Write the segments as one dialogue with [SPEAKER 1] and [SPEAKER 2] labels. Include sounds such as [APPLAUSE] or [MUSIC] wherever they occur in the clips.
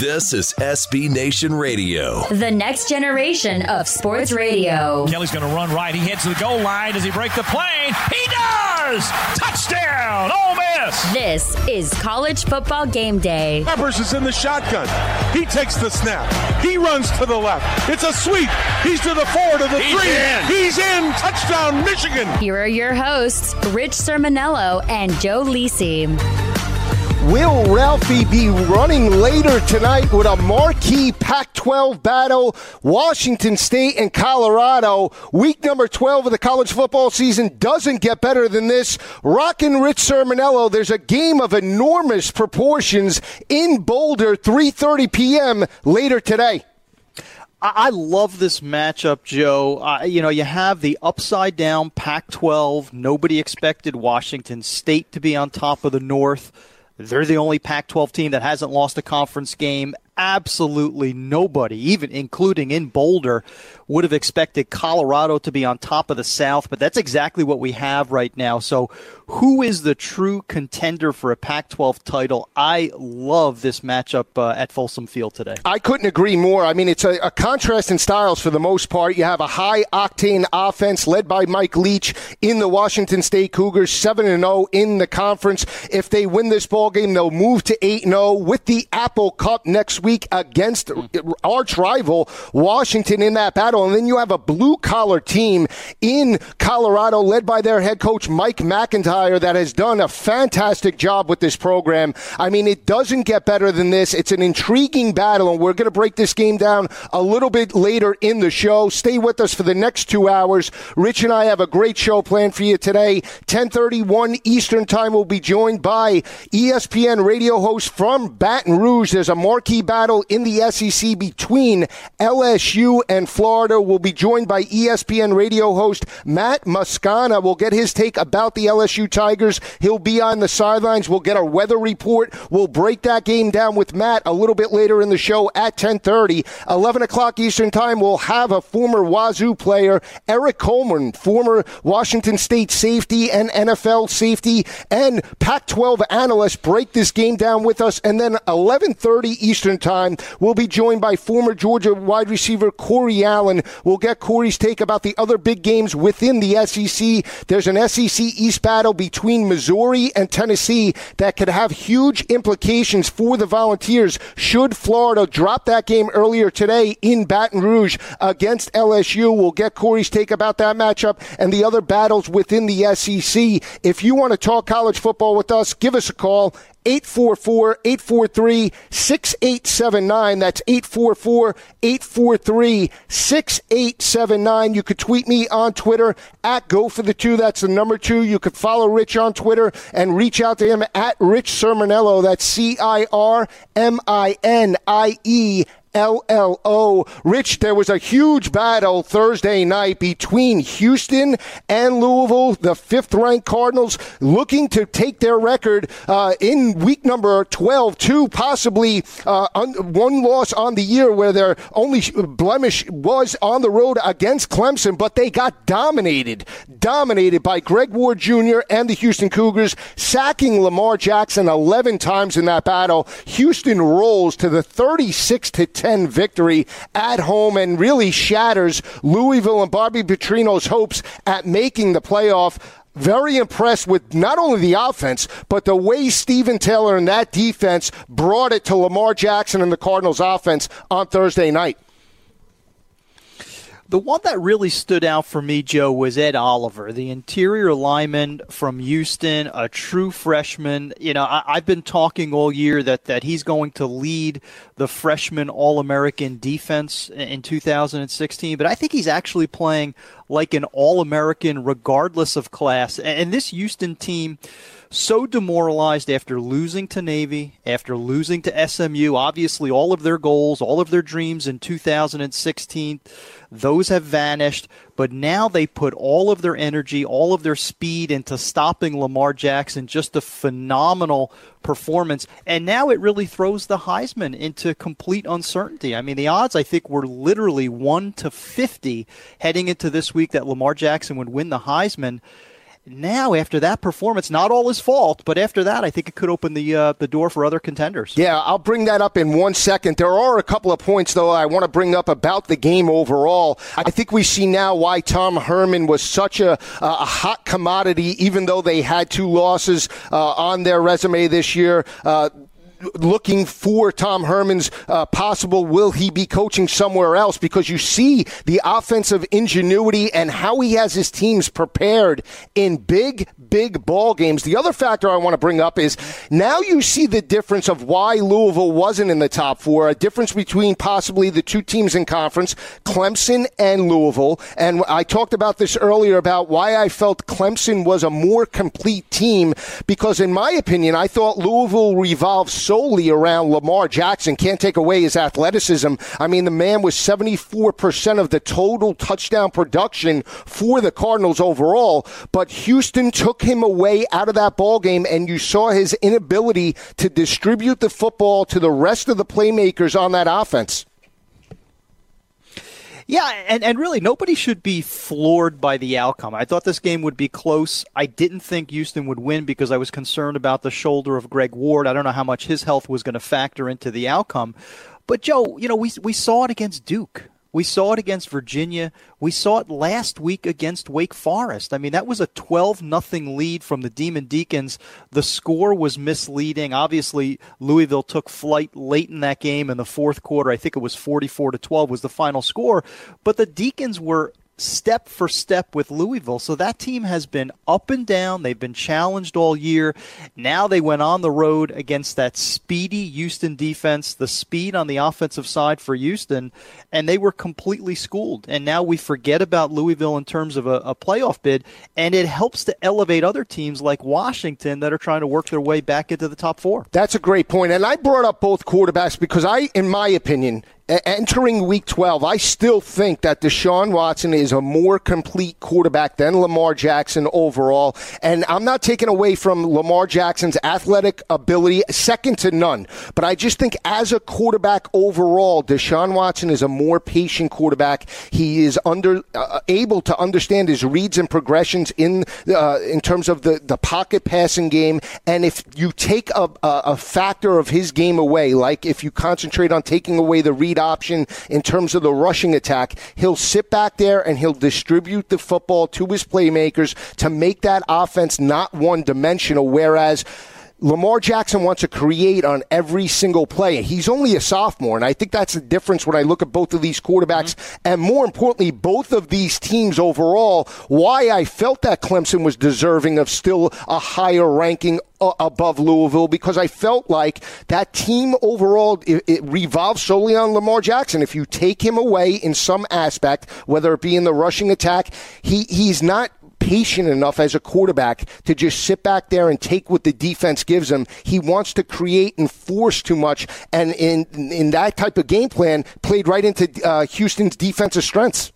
[SPEAKER 1] This is SB Nation Radio.
[SPEAKER 2] The next generation of sports radio.
[SPEAKER 3] Kelly's going to run right. He heads to the goal line. Does he break the plane? He does! Touchdown! Ole Miss!
[SPEAKER 2] This is college football game day.
[SPEAKER 4] Peppers is in the shotgun. He takes the snap. He runs to the left. It's a sweep. He's to the four, to the
[SPEAKER 3] He's
[SPEAKER 4] three.
[SPEAKER 3] in.
[SPEAKER 4] He's in. Touchdown, Michigan.
[SPEAKER 2] Here are your hosts, Rich Cirminiello and Joe Lisi.
[SPEAKER 5] Will Ralphie be running later tonight with a marquee Pac 12 battle? Washington State and Colorado. Week number 12 of the college football season doesn't get better than this. Rockin' Rich Cirminiello. There's a game of enormous proportions in Boulder, 3.30 p.m. later today.
[SPEAKER 6] I love this matchup, Joe. Uh, you know, you have the upside down Pac 12. Nobody expected Washington State to be on top of the North. They're the only Pac 12 team that hasn't lost a conference game. Absolutely nobody, even including in Boulder, would have expected Colorado to be on top of the South, but that's exactly what we have right now. So, who is the true contender for a Pac 12 title? I love this matchup uh, at Folsom Field today.
[SPEAKER 5] I couldn't agree more. I mean, it's a, a contrast in styles for the most part. You have a high octane offense led by Mike Leach in the Washington State Cougars, 7 and 0 in the conference. If they win this ball game, they'll move to 8 0 with the Apple Cup next week against arch rival Washington in that battle. And then you have a blue collar team in Colorado led by their head coach Mike MacIntyre that has done a fantastic job with this program. I mean, it doesn't get better than this. It's an intriguing battle, and we're going to break this game down a little bit later in the show. Stay with us for the next two hours. Rich and I have a great show planned for you today. 1031 Eastern Time We'll be joined by ESPN radio host from Baton Rouge. There's a marquee battle in the SEC between LSU and Florida. We'll be joined by ESPN radio host Matt Moscona. We'll get his take about the LSU Tigers. He'll be on the sidelines. We'll get a weather report. We'll break that game down with Matt a little bit later in the show at 1030. 11 o'clock Eastern Time, we'll have a former Wazoo player, Eric Coleman, former Washington State safety and NFL safety and Pac-12 analyst, break this game down with us. And then 1130 Eastern Time, we'll be joined by former Georgia wide receiver Corey Allen. We'll get Corey's take about the other big games within the SEC. There's an SEC East battle between Missouri and Tennessee that could have huge implications for the Volunteers should Florida drop that game earlier today in Baton Rouge against LSU. We'll get Corey's take about that matchup and the other battles within the SEC. If you want to talk college football with us, give us a call. 844 843 6879. That's 844 843 6879. You could tweet me on Twitter at Go for the Two. That's the number two. You could follow Rich on Twitter and reach out to him at Rich Cirminiello. That's C I R M I N I E. LLO. Rich, there was a huge battle Thursday night between Houston and Louisville, the fifth ranked Cardinals, looking to take their record uh, in week number 12 to possibly uh, un- one loss on the year where their only blemish was on the road against Clemson, but they got dominated, dominated by Greg Ward Jr. and the Houston Cougars, sacking Lamar Jackson 11 times in that battle. Houston rolls to the 36 to 10 victory at home and really shatters Louisville and Bobby Petrino's hopes at making the playoff. Very impressed with not only the offense, but the way Steven Taylor and that defense brought it to Lamar Jackson and the Cardinals offense on Thursday night.
[SPEAKER 6] The one that really stood out for me, Joe, was Ed Oliver, the interior lineman from Houston, a true freshman. You know, I, have been talking all year that, that he's going to lead the freshman All American defense in 2016, but I think he's actually playing like an All American regardless of class. And this Houston team, so demoralized after losing to Navy, after losing to SMU. Obviously, all of their goals, all of their dreams in 2016, those have vanished. But now they put all of their energy, all of their speed into stopping Lamar Jackson. Just a phenomenal performance. And now it really throws the Heisman into complete uncertainty. I mean, the odds, I think, were literally 1 to 50 heading into this week that Lamar Jackson would win the Heisman. Now after that performance, not all his fault, but after that, I think it could open the uh, the door for other contenders.
[SPEAKER 5] Yeah, I'll bring that up in one second. There are a couple of points though I want to bring up about the game overall. I think we see now why Tom Herman was such a a hot commodity, even though they had two losses uh, on their resume this year. Uh, looking for Tom Herman's uh, possible will he be coaching somewhere else because you see the offensive ingenuity and how he has his teams prepared in big, big ball games. The other factor I want to bring up is now you see the difference of why Louisville wasn't in the top four, a difference between possibly the two teams in conference, Clemson and Louisville. And I talked about this earlier about why I felt Clemson was a more complete team because, in my opinion, I thought Louisville revolved solely around Lamar Jackson. Can't take away his athleticism. I mean, the man was 74% of the total touchdown production for the Cardinals overall, but Houston took him away out of that ball game, and you saw his inability to distribute the football to the rest of the playmakers on that offense.
[SPEAKER 6] Yeah, and, and really, nobody should be floored by the outcome. I thought this game would be close. I didn't think Houston would win because I was concerned about the shoulder of Greg Ward. I don't know how much his health was going to factor into the outcome. But, Joe, you know, we, we saw it against Duke. We saw it against Virginia. We saw it last week against Wake Forest. I mean, that was a 12 nothing lead from the Demon Deacons. The score was misleading. Obviously, Louisville took flight late in that game in the fourth quarter. I think it was 44 to 12 was the final score, but the Deacons were step for step with Louisville. So that team has been up and down. They've been challenged all year. Now they went on the road against that speedy Houston defense, the speed on the offensive side for Houston, and they were completely schooled. And now we forget about Louisville in terms of a, a playoff bid, and it helps to elevate other teams like Washington that are trying to work their way back into the top four.
[SPEAKER 5] That's a great point. And I brought up both quarterbacks because I, in my opinion, entering week 12, I still think that Deshaun Watson is a more complete quarterback than Lamar Jackson overall. And I'm not taking away from Lamar Jackson's athletic ability, second to none. But I just think as a quarterback overall, Deshaun Watson is a more patient quarterback. He is under uh, able to understand his reads and progressions in uh, in terms of the, the pocket passing game. And if you take a, a factor of his game away, like if you concentrate on taking away the read option in terms of the rushing attack. He'll sit back there and he'll distribute the football to his playmakers to make that offense not one dimensional. Whereas Lamar Jackson wants to create on every single play. He's only a sophomore, and I think that's the difference when I look at both of these quarterbacks, mm-hmm. and more importantly, both of these teams overall. Why I felt that Clemson was deserving of still a higher ranking uh, above Louisville because I felt like that team overall it, it revolves solely on Lamar Jackson. If you take him away in some aspect, whether it be in the rushing attack, he he's not patient enough as a quarterback to just sit back there and take what the defense gives him. He wants to create and force too much, and in in that type of game plan, played right into uh, Houston's defensive strengths.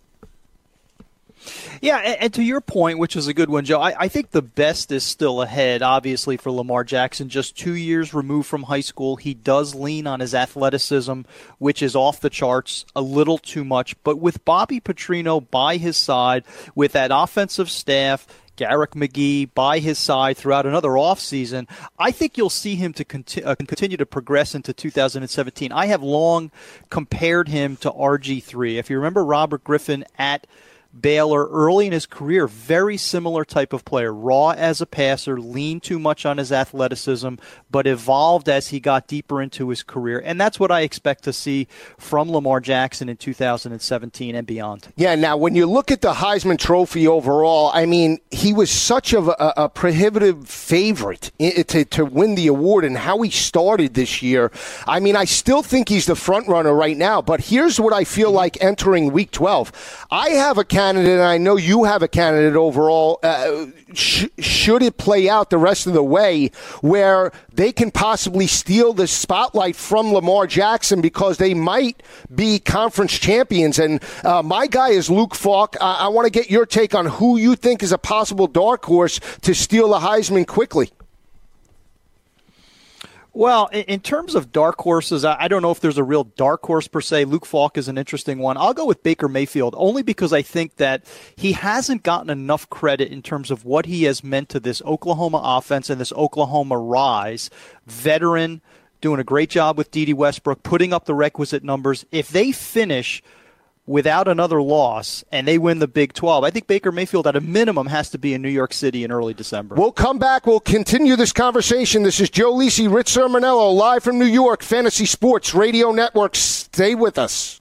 [SPEAKER 6] Yeah, and, and, to your point, which is a good one, Joe, I, I, think the best is still ahead, obviously, for Lamar Jackson. Just two years removed from high school. He does lean on his athleticism, which is off the charts a little too much. But with Bobby Petrino by his side, with that offensive staff, Garrick McGee by his side throughout another offseason, I think you'll see him to conti- uh, continue to progress into 2017. I have long compared him to RG3. If you remember Robert Griffin at – Baylor early in his career, very similar type of player. Raw as a passer, leaned too much on his athleticism, but evolved as he got deeper into his career. And that's what I expect to see from Lamar Jackson in 2017 and beyond.
[SPEAKER 5] Yeah, now when you look at the Heisman Trophy overall, I mean, he was such a, a, a prohibitive favorite to, to win the award and how he started this year. I mean, I still think he's the front runner right now, but here's what I feel like entering week 12. I have a candidate, and I know you have a candidate overall. Uh, sh- should it play out the rest of the way where they can possibly steal the spotlight from Lamar Jackson because they might be conference champions? And uh, my guy is Luke Falk. I, I want to get your take on who you think is a possible dark horse to steal the Heisman quickly.
[SPEAKER 6] Well, in terms of dark horses, I don't know if there's a real dark horse per se. Luke Falk is an interesting one. I'll go with Baker Mayfield only because I think that he hasn't gotten enough credit in terms of what he has meant to this Oklahoma offense and this Oklahoma rise. Veteran, doing a great job with Dede Westbrook, putting up the requisite numbers. If they finish – without another loss and they win the Big 12, I think Baker Mayfield at a minimum has to be in New York City in early December.
[SPEAKER 5] We'll come back. We'll continue this conversation. This is Joe Lisi, Rich Cirminiello, live from New York, Fantasy Sports Radio Network. Stay with us.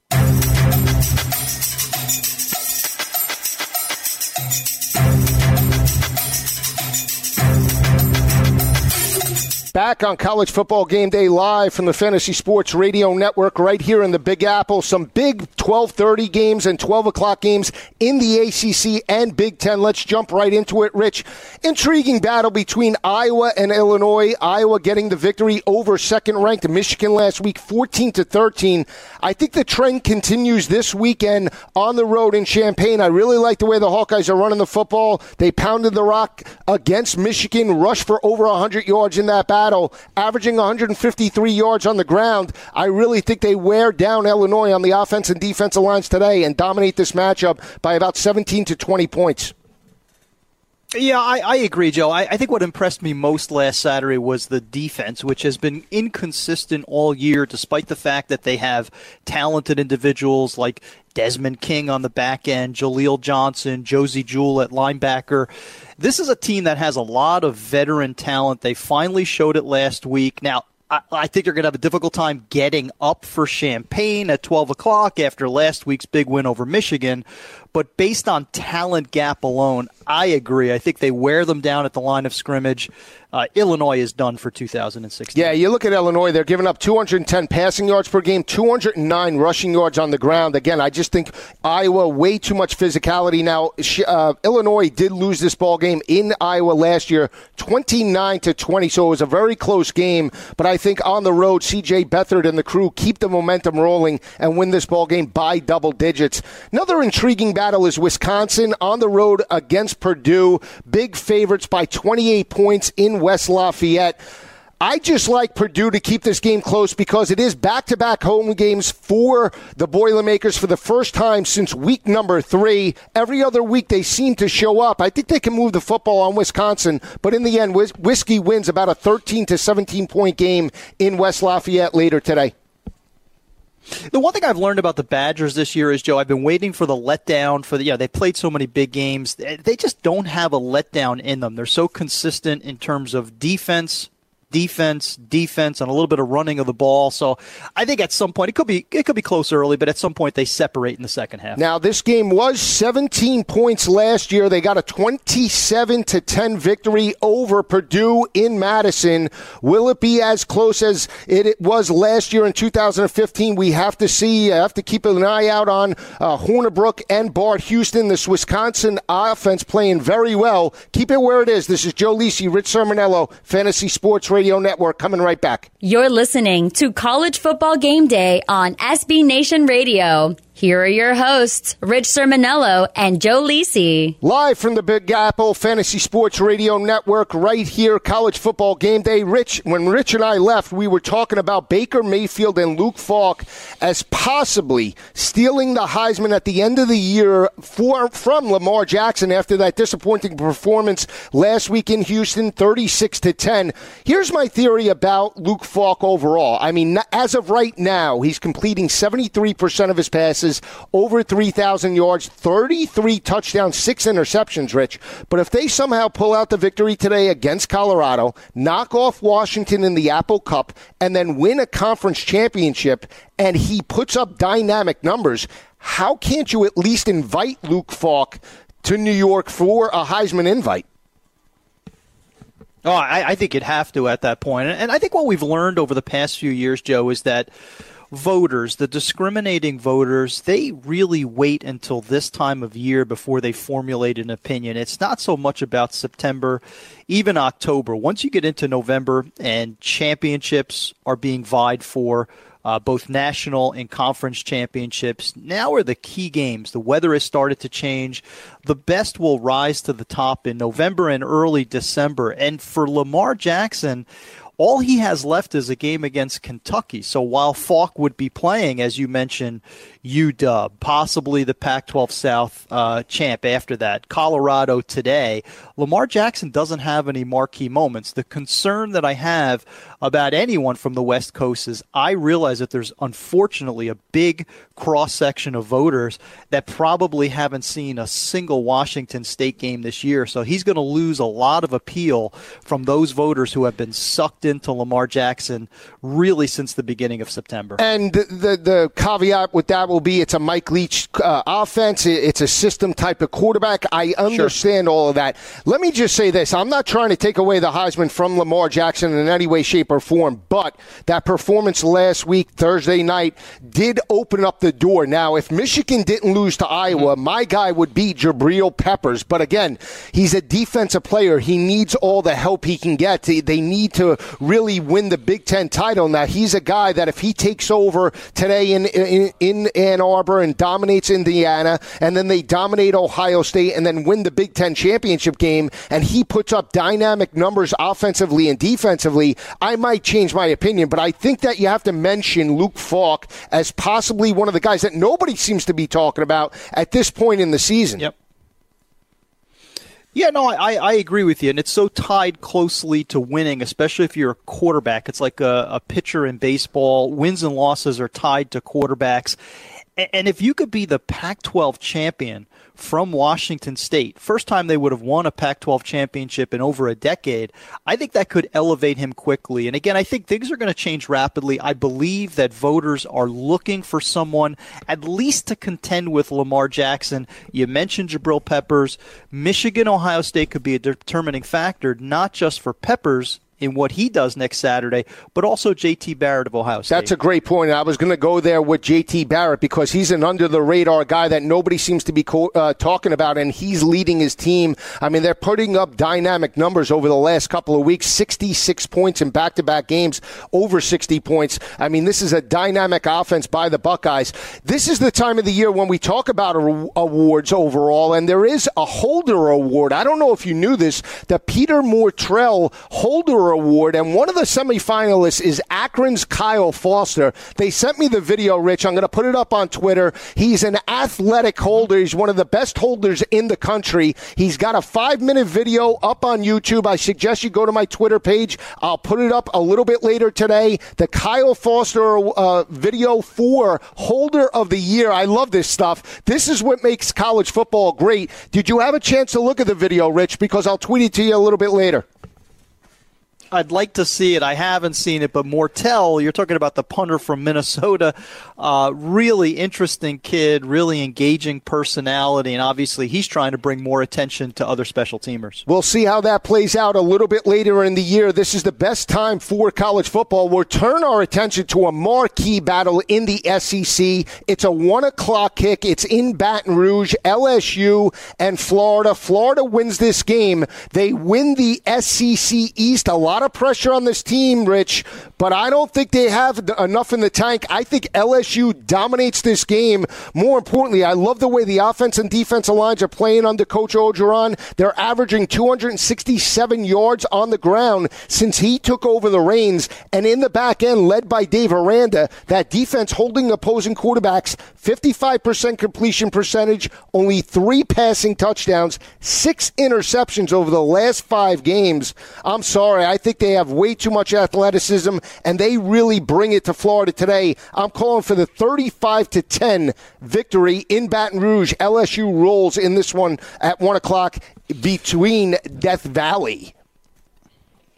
[SPEAKER 5] Back on college football game day live from the Fantasy Sports Radio Network right here in the Big Apple. Some big 12:30 games and 12 o'clock games in the ACC and Big Ten. Let's jump right into it, Rich. Intriguing battle between Iowa and Illinois. Iowa getting the victory over second-ranked Michigan last week, 14 to 13. I think the trend continues this weekend on the road in Champaign. I really like the way the Hawkeyes are running the football. They pounded the rock against Michigan, rushed for over 100 yards in that battle battle, averaging 153 yards on the ground. I really think they wear down Illinois on the offense and defensive lines today and dominate this matchup by about 17 to 20 points.
[SPEAKER 6] Yeah, I, I agree, Joe. I, I, think what impressed me most last Saturday was the defense, which has been inconsistent all year, despite the fact that they have talented individuals like Desmond King on the back end, Jaleel Johnson, Josey Jewell at linebacker. This is a team that has a lot of veteran talent. They finally showed it last week. Now, I, think they're going to have a difficult time getting up for Champaign at 12 o'clock after last week's big win over Michigan. But based on talent gap alone, I agree. I think they wear them down at the line of scrimmage. Uh, Illinois is done for 2016.
[SPEAKER 5] Yeah, you look at Illinois, they're giving up 210 passing yards per game, 209 rushing yards on the ground. Again, I just think Iowa, way too much physicality. Now, uh, Illinois did lose this ball game in Iowa last year, 29 to 20, so it was a very close game. But I think on the road, CJ Beathard and the crew keep the momentum rolling and win this ball game by double digits. Another intriguing battle is Wisconsin on the road against Purdue. Big favorites by 28 points in West Lafayette. I just like Purdue to keep this game close because it is back to back home games for the Boilermakers for the first time since week number three. Every other week they seem to show up. I think they can move the football on Wisconsin, but in the end, Whiskey wins about a 13 to 17 point game in West Lafayette later today.
[SPEAKER 6] The one thing I've learned about the Badgers this year is, Joe, I've been waiting for the letdown for the, yeah, they played so many big games. They just don't have a letdown in them. They're so consistent in terms of defense, defense, defense, and a little bit of running of the ball. So I think at some point it could be it could be close early, but at some point they separate in the second half.
[SPEAKER 5] Now this game was 17 points last year. They got a 27 to 10 victory over Purdue in Madison. Will it be as close as it was last year in 2015? We have to see. I have to keep an eye out on uh, Hornibrook and Bart Houston. This Wisconsin offense playing very well. Keep it where it is. This is Joe Lisi, Rich Cirminiello, Fantasy Sports. Radio. Radio Network. Coming right back.
[SPEAKER 2] You're listening to College Football Game Day on SB Nation Radio. Here are your hosts, Rich Cirminiello and Joe Lisi.
[SPEAKER 5] Live from the Big Apple Fantasy Sports Radio Network, right here, college football game day. Rich, when Rich and I left, we were talking about Baker Mayfield and Luke Falk as possibly stealing the Heisman at the end of the year for, from Lamar Jackson after that disappointing performance last week in Houston, 36 to 10. Here's my theory about Luke Falk overall. I mean, as of right now, he's completing 73% of his passes passes, over 3,000 yards, 33 touchdowns, six interceptions, Rich. But if they somehow pull out the victory today against Colorado, knock off Washington in the Apple Cup, and then win a conference championship, and he puts up dynamic numbers, how can't you at least invite Luke Falk to New York for a Heisman invite?
[SPEAKER 6] Oh, I, I think you'd have to at that point. And I think what we've learned over the past few years, Joe, is that voters, the discriminating voters, they really wait until this time of year before they formulate an opinion. It's not so much about September, even October. Once you get into November and championships are being vied for, uh, both national and conference championships. Now are the key games. The weather has started to change. The best will rise to the top in November and early December. And for Lamar Jackson, all he has left is a game against Kentucky. So while Falk would be playing, as you mentioned, UW, possibly the Pac 12 South uh, champ after that, Colorado today, Lamar Jackson doesn't have any marquee moments. The concern that I have about anyone from the West Coast is I realize that there's unfortunately a big cross section of voters that probably haven't seen a single Washington State game this year. So he's going to lose a lot of appeal from those voters who have been sucked into Lamar Jackson really since the beginning of September.
[SPEAKER 5] And the, the, the caveat with that will be it's a Mike Leach uh, offense, it's a system type of quarterback. I understand sure. all of that. Let me just say this I'm not trying to take away the Heisman from Lamar Jackson in any way, shape, or form, but that performance last week, Thursday night, did open up the door. Now, if Michigan didn't lose to Iowa, mm-hmm. my guy would be Jabril Peppers. But again, he's a defensive player. He needs all the help he can get. They need to really win the Big Ten title. Now, he's a guy that if he takes over today in, in, in Ann Arbor and dominates Indiana, and then they dominate Ohio State and then win the Big Ten championship game, and he puts up dynamic numbers offensively and defensively, I might change my opinion. But I think that you have to mention Luke Falk as possibly one of the guys that nobody seems to be talking about at this point in the season.
[SPEAKER 6] Yep. Yeah, no, I, I agree with you. And it's so tied closely to winning, especially if you're a quarterback. It's like a, a pitcher in baseball. Wins and losses are tied to quarterbacks. And, and if you could be the Pac 12 champion from Washington State. First time they would have won a Pac 12 championship in over a decade. I think that could elevate him quickly. And again, I think things are going to change rapidly. I believe that voters are looking for someone at least to contend with Lamar Jackson. You mentioned Jabril Peppers. Michigan, Ohio State could be a determining factor, not just for Peppers in what he does next Saturday, but also JT Barrett of Ohio State.
[SPEAKER 5] That's a great point. I was going to go there with JT Barrett because he's an under the radar guy that nobody seems to be co- uh, talking about, and he's leading his team. I mean, they're putting up dynamic numbers over the last couple of weeks 66 points in back to back games, over 60 points. I mean, this is a dynamic offense by the Buckeyes. This is the time of the year when we talk about awards overall, and there is a Holder Award. I don't know if you knew this, the Peter Mortell Holder Award, and one of the semifinalists is Akron's Kyle Foster. They sent me the video, Rich. I'm going to put it up on Twitter. He's an athletic holder. He's one of the best holders in the country. He's got a five minute video up on YouTube. I suggest you go to my Twitter page. I'll put it up a little bit later today. The Kyle Foster uh, video for Holder of the Year. I love this stuff. This is what makes college football great. Did you have a chance to look at the video, Rich? Because I'll tweet it to you a little bit later.
[SPEAKER 6] I'd like to see it. I haven't seen it, but Mortell, you're talking about the punter from Minnesota. Uh, really interesting kid, really engaging personality, and obviously he's trying to bring more attention to other special teamers.
[SPEAKER 5] We'll see how that plays out a little bit later in the year. This is the best time for college football. We'll turn our attention to a marquee battle in the SEC. It's a one o'clock kick. It's in Baton Rouge, LSU and Florida. Florida wins this game. They win the SEC East. A lot lot of pressure on this team, Rich, but I don't think they have enough in the tank. I think LSU dominates this game. More importantly, I love the way the offense and defensive lines are playing under Coach Orgeron. They're averaging 267 yards on the ground since he took over the reins, and in the back end, led by Dave Aranda, that defense holding opposing quarterbacks 55% completion percentage, only three passing touchdowns, six interceptions over the last five games. I'm sorry, I think think they have way too much athleticism, and they really bring it to Florida today. I'm calling for the 35 to 10 victory in Baton Rouge. LSU rolls in this one at one o'clock between Death Valley.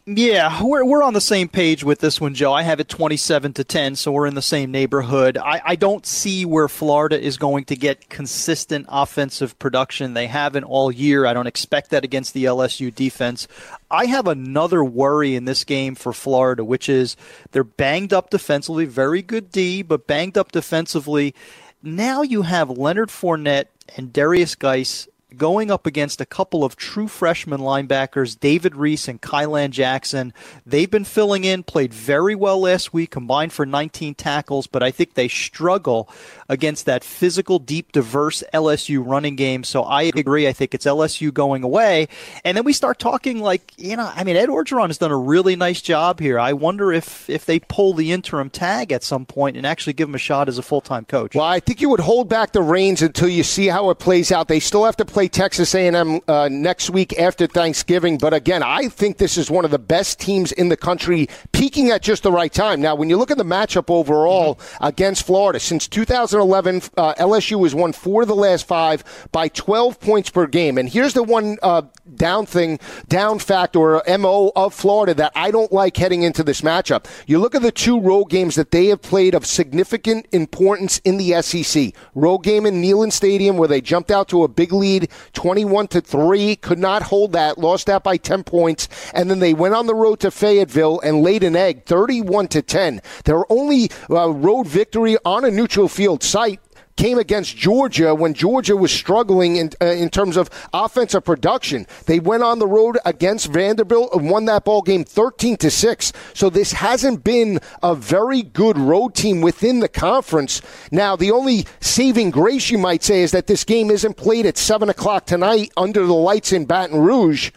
[SPEAKER 6] Yeah, we're, we're on the same page with this one, Joe. I have it 27 to 10, so we're in the same neighborhood. I, I don't see where Florida is going to get consistent offensive production. They haven't all year. I don't expect that against the LSU defense. I have another worry in this game for Florida, which is they're banged up defensively, very good D, but banged up defensively. Now you have Leonard Fournette and Derrius Guice going up against a couple of true freshman linebackers, David Reese and Kylan Jackson. They've been filling in, played very well last week, combined for 19 tackles, but I think they struggle against that physical, deep, diverse LSU running game. So I agree. I think it's LSU going away. And then we start talking like, you know, I mean, Ed Orgeron has done a really nice job here. I wonder if, if they pull the interim tag at some point and actually give him a shot as a full time coach.
[SPEAKER 5] Well, I think you would hold back the reins until you see how it plays out. They still have to play Texas A&M uh, next week after Thanksgiving. But again, I think this is one of the best teams in the country, peaking at just the right time. Now, when you look at the matchup overall mm-hmm. against Florida, since 2011, uh, LSU has won four of the last five by 12 points per game. And here's the one uh, down thing, down fact or MO of Florida that I don't like heading into this matchup. You look at the two road games that they have played of significant importance in the SEC. Road game in Neyland Stadium where they jumped out to a big lead, 21 to 3, could not hold that, lost that by 10 points, and then they went on the road to Fayetteville and laid an egg, 31 to 10. Their only uh, road victory on a neutral field site came against Georgia when Georgia was struggling in, uh, in terms of offensive production. They went on the road against Vanderbilt and won that ball game 13 to 6. So this hasn't been a very good road team within the conference. Now, the only saving grace you might say is that this game isn't played at 7 o'clock tonight under the lights in Baton Rouge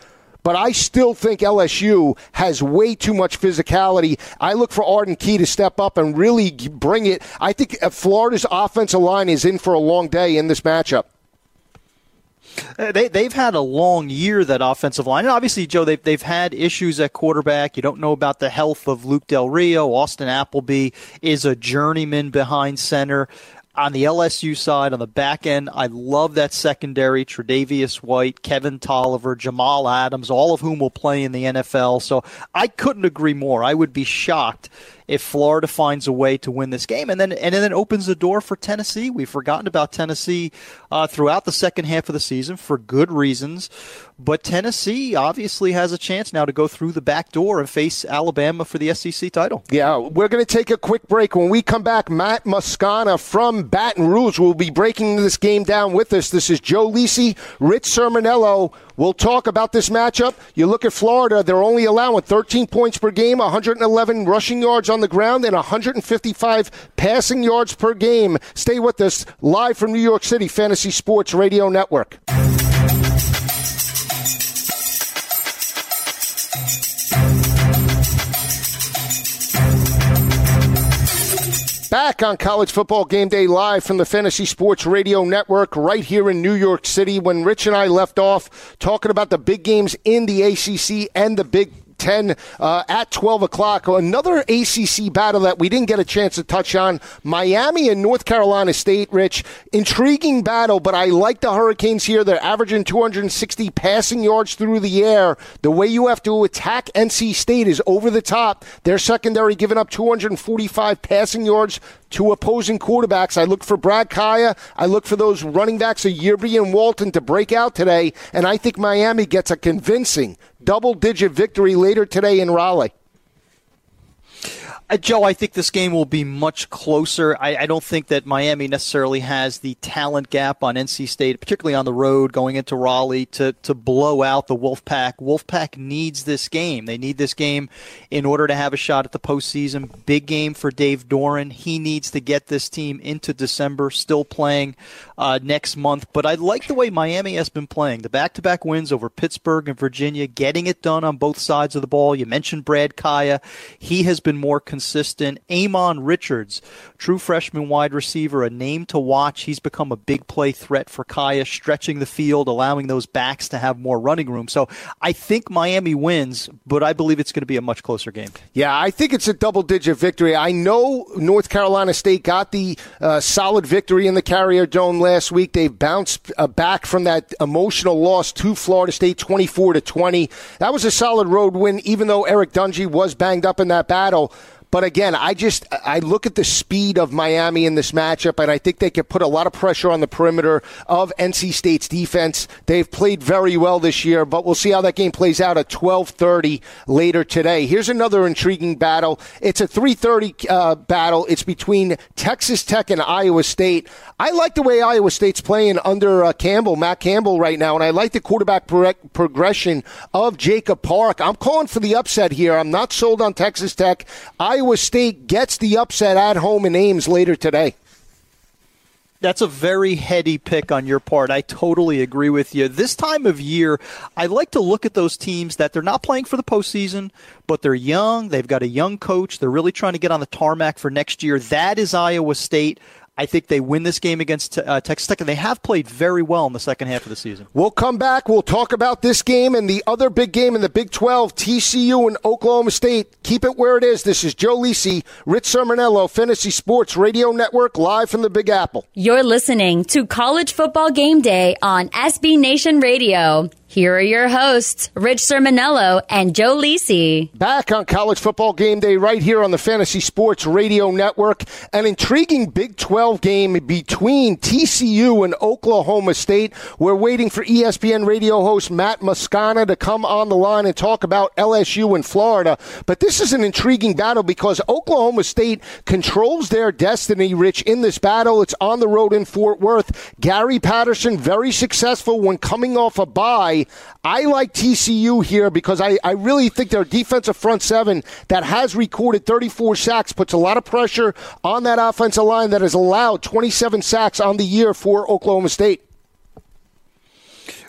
[SPEAKER 5] but I still think LSU has way too much physicality. I look for Arden Key to step up and really bring it. I think uh, Florida's offensive line is in for a long day in this matchup.
[SPEAKER 6] Uh, they, they've had a long year, that offensive line. And obviously, Joe, they've, they've had issues at quarterback. You don't know about the health of Luke Del Rio. Austin Appleby is a journeyman behind center on the LSU side, on the back end, I love that secondary. Tre'Davious White, Kevin Toliver, Jamal Adams, all of whom will play in the NFL. So I couldn't agree more. I would be shocked if Florida finds a way to win this game, and then and then it opens the door for Tennessee. We've forgotten about Tennessee uh, throughout the second half of the season for good reasons, but Tennessee obviously has a chance now to go through the back door and face Alabama for the SEC title.
[SPEAKER 5] Yeah, we're going to take a quick break. When we come back, Matt Moscona from Baton Rouge will be breaking this game down with us. This is Joe Lisi, Rich Cirminiello. We'll talk about this matchup. You look at Florida, they're only allowing 13 points per game, 111 rushing yards on the ground, and 155 passing yards per game. Stay with us live from New York City, Fantasy Sports Radio Network. Back on College Football Game Day live from the Fantasy Sports Radio Network right here in New York City. When Rich and I left off talking about the big games in the ACC and the Big 10 uh, at 12 o'clock. Another ACC battle that we didn't get a chance to touch on Miami and North Carolina State, Rich. Intriguing battle, but I like the Hurricanes here. They're averaging 260 passing yards through the air. The way you have to attack NC State is over the top. Their secondary giving up 245 passing yards to opposing quarterbacks. I look for Brad Kaaya. I look for those running backs of Yearby and Walton to break out today, and I think Miami gets a convincing double digit victory later today in Raleigh.
[SPEAKER 6] Uh, Joe, I think this game will be much closer. I, I, don't think that Miami necessarily has the talent gap on NC State, particularly on the road going into Raleigh, to, to blow out the Wolfpack. Wolfpack needs this game. They need this game in order to have a shot at the postseason. Big game for Dave Doeren. He needs to get this team into December, still playing uh, next month. But I like the way Miami has been playing. The back to back wins over Pittsburgh and Virginia, getting it done on both sides of the ball. You mentioned Brad Kaaya. He has been more consistent consistent. Ahmmon Richards, true freshman wide receiver, a name to watch. He's become a big play threat for Kaaya, stretching the field, allowing those backs to have more running room. So I think Miami wins, but I believe it's going to be a much closer game.
[SPEAKER 5] Yeah, I think it's a double digit victory. I know North Carolina State got the uh, solid victory in the Carrier Dome last week. They've bounced uh, back from that emotional loss to Florida State 24 to 20. That was a solid road win, even though Eric Dungey was banged up in that battle. But again, I just I look at the speed of Miami in this matchup, and I think they could put a lot of pressure on the perimeter of NC State's defense. They've played very well this year, but we'll see how that game plays out at 12:30 later today. Here's another intriguing battle. It's a 3:30 uh, battle. It's between Texas Tech and Iowa State. I like the way Iowa State's playing under uh, Campbell, Matt Campbell, right now, and I like the quarterback pro- progression of Jacob Park. I'm calling for the upset here. I'm not sold on Texas Tech. Iowa State gets the upset at home in Ames later today
[SPEAKER 6] that's a very heady pick on your part. I totally agree with you. This time of year, I like to look at those teams that they're not playing for the postseason, but they're young. They've got a young coach. They're really trying to get on the tarmac for next year. That is Iowa State. I think they win this game against uh, Texas Tech, and they have played very well in the second half of the season.
[SPEAKER 5] We'll come back. We'll talk about this game and the other big game in the Big 12, TCU and Oklahoma State. Keep it where it is. This is Joe Lisi, Rich Cirminiello, Fantasy Sports Radio Network, live from the Big Apple.
[SPEAKER 2] You're listening to College Football Game Day on SB Nation Radio. Here are your hosts, Rich Cirminiello and Joe Lisi.
[SPEAKER 5] Back on college football game day right here on the Fantasy Sports Radio Network. An intriguing Big 12 game between TCU and Oklahoma State. We're waiting for ESPN radio host Matt Moscona to come on the line and talk about LSU and Florida. But this is an intriguing battle because Oklahoma State controls their destiny, Rich, in this battle. It's on the road in Fort Worth. Gary Patterson, very successful when coming off a bye I like TCU here because I, I really think their defensive front seven that has recorded 34 sacks puts a lot of pressure on that offensive line that has allowed 27 sacks on the year for Oklahoma State.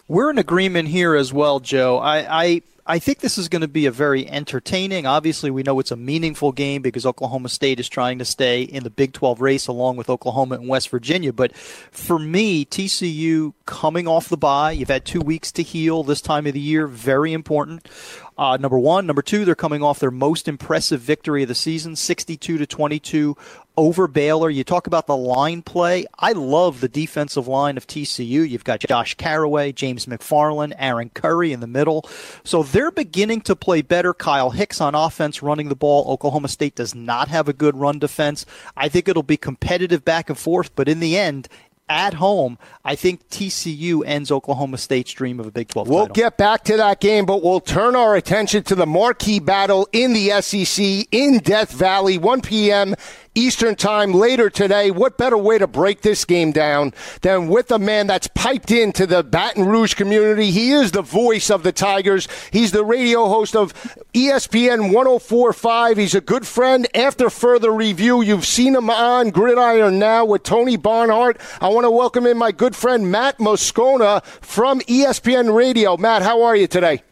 [SPEAKER 6] We're in agreement here as well, Joe. I, I I think this is going to be a very entertaining. Obviously, we know it's a meaningful game because Oklahoma State is trying to stay in the Big 12 race along with Oklahoma and West Virginia. But for me, TCU coming off the bye, you've had two weeks to heal this time of the year, very important. Uh, number one, number two, they're coming off their most impressive victory of the season, 62 to 22 over Baylor. You talk about the line play. I love the defensive line of TCU. You've got Josh Carraway, James McFarland, Aaron Curry in the middle. So they're beginning to play better. Kyle Hicks on offense running the ball. Oklahoma State does not have a good run defense. I think it'll be competitive back and forth, but in the end, at home, I think TCU ends Oklahoma State's dream of a Big 12
[SPEAKER 5] We'll
[SPEAKER 6] title.
[SPEAKER 5] get back to that game, but we'll turn our attention to the marquee battle in the SEC in Death Valley, 1 p.m. Eastern Time later today. What better way to break this game down than with a man that's piped into the Baton Rouge community? He is the voice of the Tigers. He's the radio host of ESPN 1045. He's a good friend. After further review, you've seen him on Gridiron now with Tony Barnhart. I want to welcome in my good friend Matt Moscona from ESPN Radio. Matt, how are you today?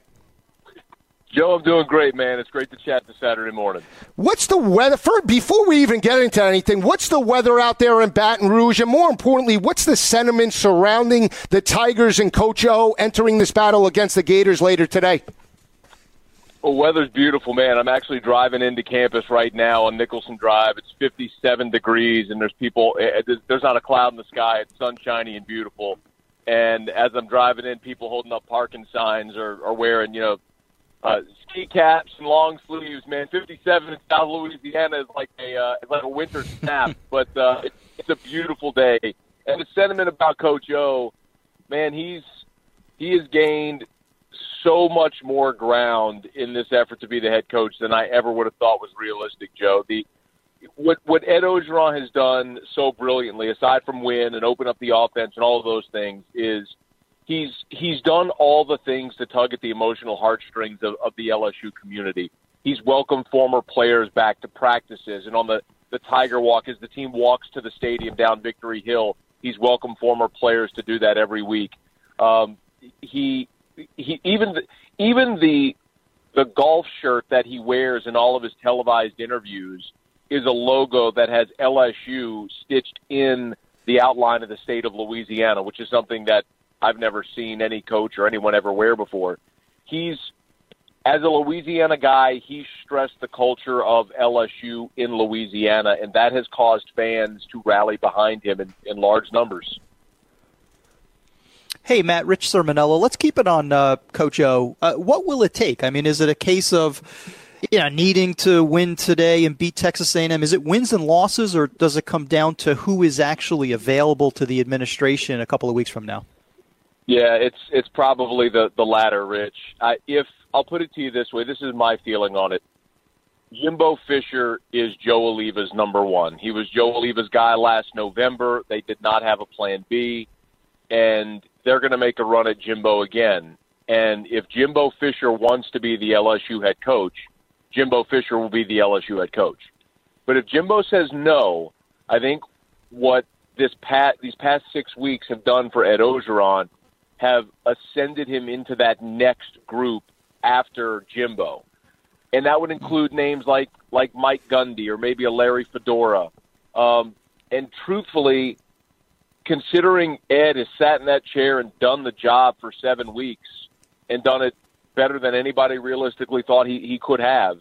[SPEAKER 7] Joe, I'm doing great, man. It's great to chat this Saturday morning.
[SPEAKER 5] What's the weather? For, before we even get into anything, what's the weather out there in Baton Rouge? And more importantly, what's the sentiment surrounding the Tigers and Coach O entering this battle against the Gators later today?
[SPEAKER 7] Well, weather's beautiful, man. I'm actually driving into campus right now on Nicholson Drive. It's 57 degrees, and there's people. eh, There's not a cloud in the sky. It's sunshiny and beautiful. And as I'm driving in, people holding up parking signs or, or wearing, you know, uh, ski caps and long sleeves. Man, 57 in South Louisiana is like a uh, it's like a winter [LAUGHS] snap, but uh, it's, it's a beautiful day. And the sentiment about Coach O, man, he's he has gained so much more ground in this effort to be the head coach than I ever would have thought was realistic, Joe. The what what Ed Orgeron has done so brilliantly, aside from win and open up the offense and all of those things, is he's he's done all the things to tug at the emotional heartstrings of, of the LSU community. He's welcomed former players back to practices, and on the the Tiger Walk, as the team walks to the stadium down Victory Hill, he's welcomed former players to do that every week. Um, he he even the, even the the golf shirt that he wears in all of his televised interviews is a logo that has LSU stitched in the outline of the state of Louisiana, which is something that I've never seen any coach or anyone ever wear before. He's as a Louisiana guy, he stressed the culture of LSU in Louisiana, and that has caused fans to rally behind him in, in large numbers.
[SPEAKER 6] Hey, Matt, Rich Cirminiello, let's keep it on uh, Coach O. Uh, what will it take? I mean, is it a case of you know, needing to win today and beat Texas A&M? Is it wins and losses, or does it come down to who is actually available to the administration a couple of weeks from now?
[SPEAKER 7] Yeah, it's it's probably the the latter, Rich. I, if I'll put it to you this way, this is my feeling on it. Jimbo Fisher is Joe Alleva's number one. He was Joe Alleva's guy last November. They did not have a plan B, and they're going to make a run at Jimbo again. And if Jimbo Fisher wants to be the LSU head coach, Jimbo Fisher will be the LSU head coach. But if Jimbo says no, I think what this pat these past six weeks have done for Ed Orgeron have ascended him into that next group after Jimbo and that would include names like like Mike Gundy or maybe a Larry Fedora. Um, and truthfully, considering Ed has sat in that chair and done the job for seven weeks and done it better than anybody realistically thought he, he could have.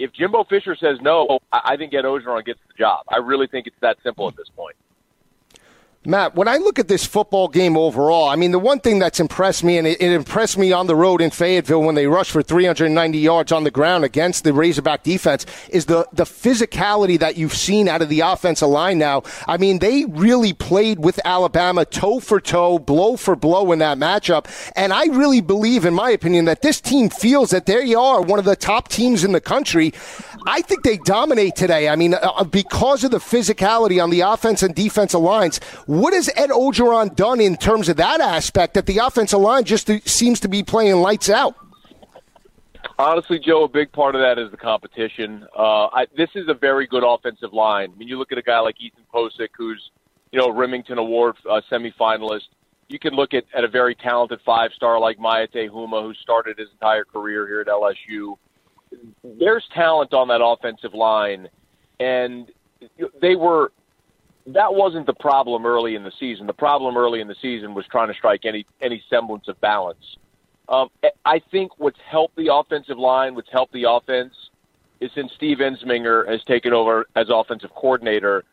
[SPEAKER 7] If Jimbo Fisher says no, I think Ed Orgeron gets the job. I really think it's that simple at this point.
[SPEAKER 5] Matt, when I look at this football game overall, I mean, the one thing that's impressed me, and it, it, impressed me on the road in Fayetteville when they rushed for 390 yards on the ground against the Razorback defense, is the, the physicality that you've seen out of the offensive line now. I mean, they really played with Alabama toe for toe, blow for blow in that matchup. And I really believe, in my opinion, that this team feels that they are one of the top teams in the country. I think they dominate today. I mean, uh, because of the physicality on the offense and defensive lines what has Ed Orgeron done in terms of that aspect that the offensive line just seems to be playing lights out?
[SPEAKER 7] Honestly, Joe, a big part of that is the competition. Uh, I, this is a very good offensive line. I mean, you look at a guy like Ethan Pocic, who's you know Rimington Award uh, semifinalist. You can look at, at a very talented five star like Maea Teuhema, who started his entire career here at LSU. There's talent on that offensive line, and they were that wasn't the problem early in the season. The problem early in the season was trying to strike any any semblance of balance. Um, I think what's helped the offensive line, what's helped the offense, is since Steve Ensminger has taken over as offensive coordinator,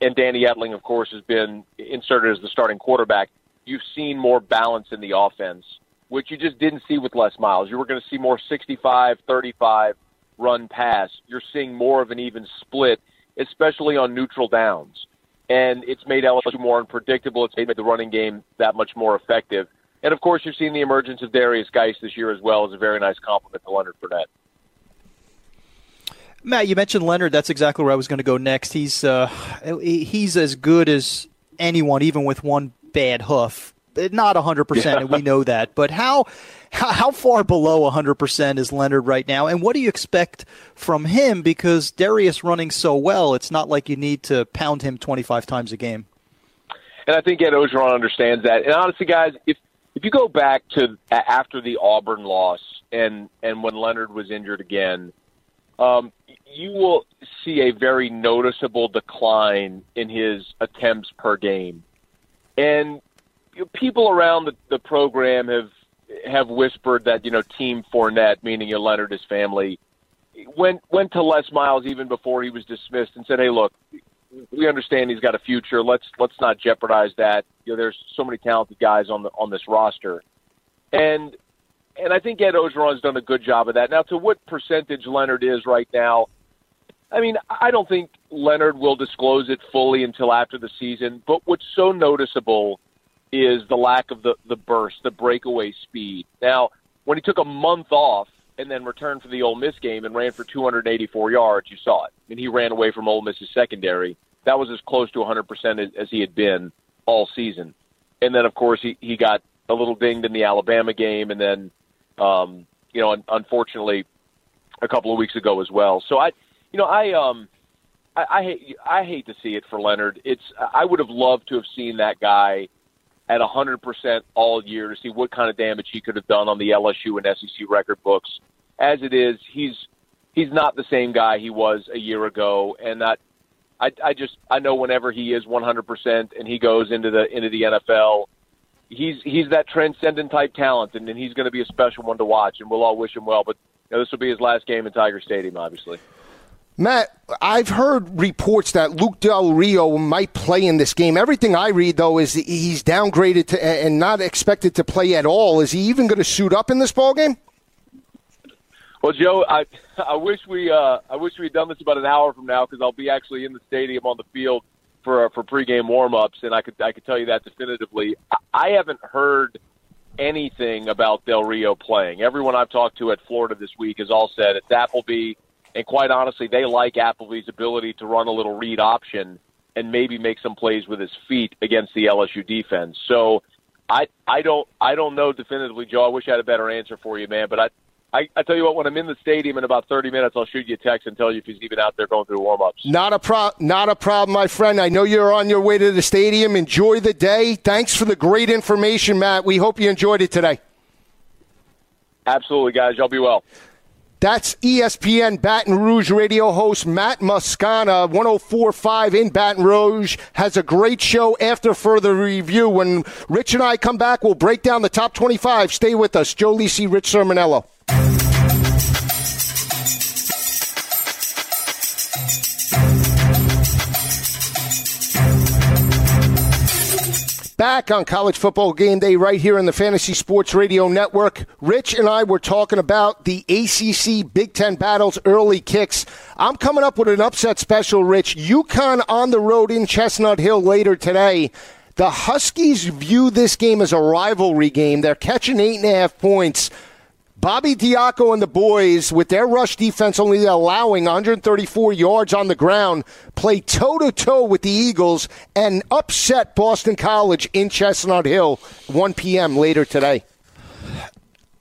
[SPEAKER 7] and Danny Etling, of course, has been inserted as the starting quarterback. You've seen more balance in the offense, which you just didn't see with Les Miles. You were going to see more 65 35 run pass. You're seeing more of an even split, especially on neutral downs and it's made LSU more unpredictable. It's made the running game that much more effective. And of course, you've seen the emergence of Derrius Guice this year as well as a very nice compliment to Leonard Fournette.
[SPEAKER 6] Matt, you mentioned Leonard. That's exactly where I was going to go next. He's uh, he's as good as anyone, even with one bad hoof. Not 100%, and we [LAUGHS] know that. But how how far below 100% is Leonard right now? And what do you expect from him? Because Derrius running so well, it's not like you need to pound him 25 times a game.
[SPEAKER 7] And I think Ed Orgeron understands that. And honestly, guys, if if you go back to after the Auburn loss and and when Leonard was injured again, um, you will see a very noticeable decline in his attempts per game. And you know, people around the, the program have have whispered that you know Team Fournette, meaning your Leonard, his family, went went to Les Miles even before he was dismissed and said, "Hey, look, we understand he's got a future. Let's let's not jeopardize that. You know, there's so many talented guys on the on this roster, and and I think Ed Orgeron's done a good job of that. Now, to what percentage Leonard is right now, I mean, I don't think Leonard will disclose it fully until after the season. But what's so noticeable is the lack of the, the burst, the breakaway speed. Now, when he took a month off and then returned for the Ole Miss game and ran for 284 yards, you saw it. I mean, he ran away from Ole Miss's secondary. That was as close to 100% as, he had been all season. And then, of course, he, he got a little dinged in the Alabama game, and then, um, you know, unfortunately, a couple of weeks ago as well. So I, you know, I um, I, I hate I hate to see it for Leonard. It's I would have loved to have seen that guy at 100% all year to see what kind of damage he could have done on the LSU and SEC record books. As it is, he's he's not the same guy he was a year ago, and that I, I just I know whenever he is 100% and he goes into the into the NFL, he's he's that transcendent type talent, and, and he's going to be a special one to watch, and we'll all wish him well. But you know, this will be his last game in Tiger Stadium, obviously.
[SPEAKER 5] Matt, I've heard reports that Luke Del Rio might play in this game. Everything I read, though, is he's downgraded to, and not expected to play at all. Is he even going to suit up in this ball game?
[SPEAKER 7] Well, Joe, I I wish we uh, I wish we had done this about an hour from now because I'll be actually in the stadium on the field for for pregame warmups, and I could I could tell you that definitively. I haven't heard anything about Del Rio playing. Everyone I've talked to at Florida this week has all said it's Appleby, and quite honestly, they like Appleby's ability to run a little read option and maybe make some plays with his feet against the LSU defense. So I I don't I don't know definitively, Joe. I wish I had a better answer for you, man. But I I, I tell you what, when I'm in the stadium in about 30 minutes, I'll shoot you a text and tell you if he's even out there going through warm-ups.
[SPEAKER 5] Not a pro- not a problem, my friend. I know you're on your way to the stadium. Enjoy the day. Thanks for the great information, Matt. We hope you enjoyed it today.
[SPEAKER 7] Absolutely, guys. Y'all be well.
[SPEAKER 5] That's ESPN Baton Rouge radio host Matt Moscona, 1045 in Baton Rouge, has a great show after further review. When Rich and I come back, we'll break down the top 25. Stay with us. Joe Lisi, Rich Cirminiello. Back on college football game day right here in the Fantasy Sports Radio Network. Rich and I were talking about the ACC Big Ten battles early kicks. I'm coming up with an upset special, Rich. UConn on the road in Chestnut Hill later today. The Huskies view this game as a rivalry game. They're catching eight and a half points. Bobby Diaco and the boys, with their rush defense only allowing 134 yards on the ground, play toe to toe with the Eagles and upset Boston College in Chestnut Hill 1 p.m. later today.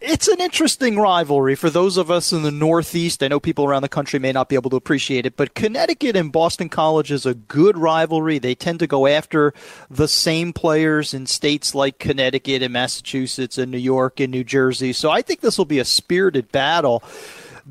[SPEAKER 6] It's an interesting rivalry for those of us in the Northeast. I know people around the country may not be able to appreciate it, but Connecticut and Boston College is a good rivalry. They tend to go after the same players in states like Connecticut and Massachusetts and New York and New Jersey. So I think this will be a spirited battle.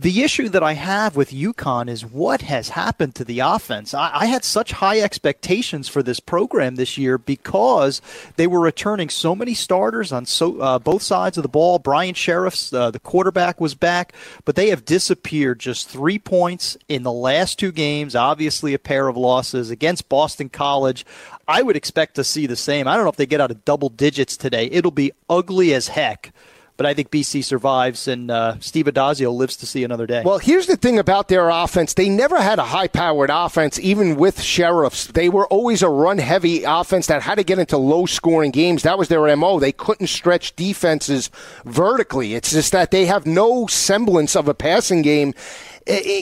[SPEAKER 6] The issue that I have with UConn is what has happened to the offense. I, I, had such high expectations for this program this year because they were returning so many starters on so uh, both sides of the ball. Brian Shirreffs, uh, the quarterback, was back, but they have disappeared. Just three points in the last two games. Obviously, a pair of losses against Boston College. I would expect to see the same. I don't know if they get out of double digits today. It'll be ugly as heck but I think BC survives, and uh, Steve Addazio lives to see another day.
[SPEAKER 5] Well, here's the thing about their offense: they never had a high-powered offense, even with Shirreffs. They were always a run-heavy offense that had to get into low-scoring games. That was their mo. They couldn't stretch defenses vertically. It's just that they have no semblance of a passing game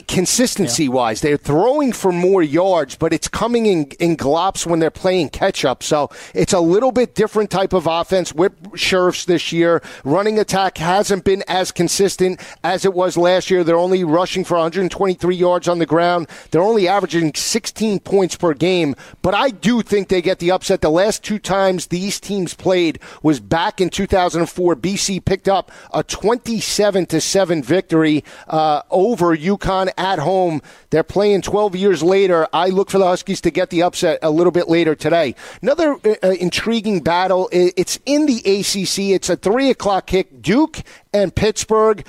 [SPEAKER 5] consistency yeah. wise. They're throwing for more yards, but it's coming in, in glops when they're playing catch up. So it's a little bit different type of offense with Shirreffs this year. Running attack hasn't been as consistent as it was last year. They're only rushing for 123 yards on the ground. They're only averaging 16 points per game, but I do think they get the upset. The last two times these teams played was back in 2004. BC picked up a 27 to 7 victory uh, over UConn at home. They're playing 12 years later. I look for the Huskies to get the upset a little bit later today. Another uh, uh intriguing battle. It's in the ACC. It's a three o'clock kick. Duke and Pittsburgh.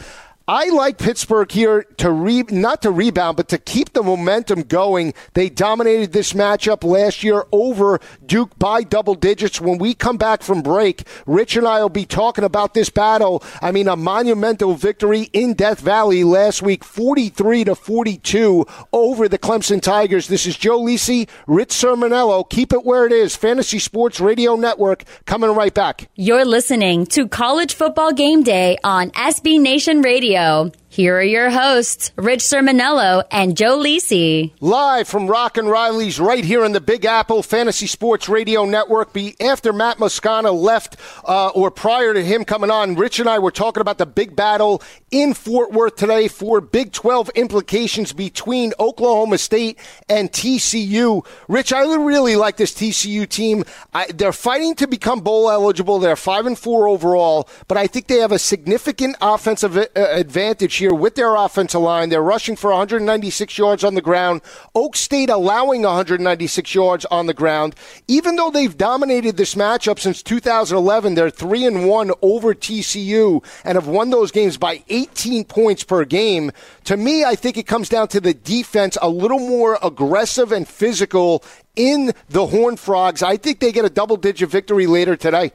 [SPEAKER 5] I like Pittsburgh here to re- not to rebound, but to keep the momentum going. They dominated this matchup last year over Duke by double digits. When we come back from break, Rich and I will be talking about this battle. I mean, a monumental victory in Death Valley last week, 43 to 42 over the Clemson Tigers. This is Joe Lisi, Rich Cirminiello. Keep it where it is. Fantasy Sports Radio Network coming right back.
[SPEAKER 2] You're listening to College Football Game Day on SB Nation Radio. Radio. Here are your hosts, Rich Cirminiello and Joe Lisi.
[SPEAKER 5] Live from Rock and Riley's right here in the Big Apple Fantasy Sports Radio Network. Be after Matt Moscona left, uh, or prior to him coming on, Rich and I were talking about the big battle in Fort Worth today for Big 12 implications between Oklahoma State and TCU. Rich, I really like this TCU team. I, they're fighting to become bowl eligible. They're five and four overall, but I think they have a significant offensive uh, here with their offensive line. They're rushing for 196 yards on the ground. Oak State allowing 196 yards on the ground. Even though they've dominated this matchup since 2011, they're 3 and 1 over TCU and have won those games by 18 points per game. To me, I think it comes down to the defense a little more aggressive and physical in the Horned Frogs. I think they get a double digit victory later today.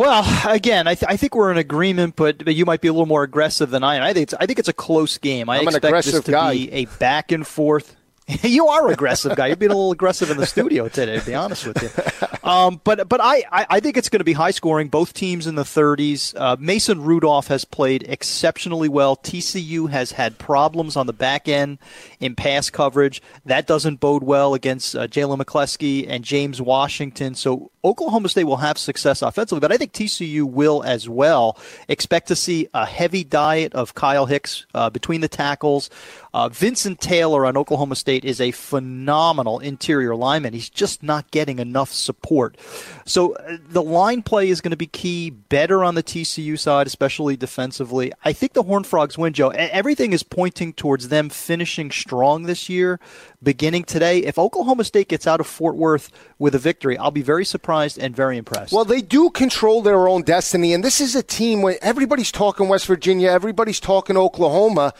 [SPEAKER 6] Well, again, I, th- I, think we're in agreement, but, but you might be a little more aggressive than I am. I think it's, I think it's a close game. I
[SPEAKER 5] I'm
[SPEAKER 6] expect this to
[SPEAKER 5] guy.
[SPEAKER 6] be a back and forth. [LAUGHS] you are aggressive guy. You're being a little aggressive in the studio today, to be honest with you. Um, but but I, I think it's going to be high scoring. Both teams in the 30s. Uh, Mason Rudolph has played exceptionally well. TCU has had problems on the back end in pass coverage. That doesn't bode well against uh, Jalen McCleskey and James Washington. So Oklahoma State will have success offensively, but I think TCU will as well. Expect to see a heavy diet of Kyle Hicks uh, between the tackles. Uh, Vincent Taylor on Oklahoma State is a phenomenal interior lineman. He's just not getting enough support. So uh, the line play is going to be key, better on the TCU side, especially defensively. I think the Horned Frogs win, Joe. Everything is pointing towards them finishing strong this year, beginning today. If Oklahoma State gets out of Fort Worth with a victory, I'll be very surprised and very impressed.
[SPEAKER 5] Well, they do control their own destiny, and this is a team where everybody's talking West Virginia, everybody's talking Oklahoma.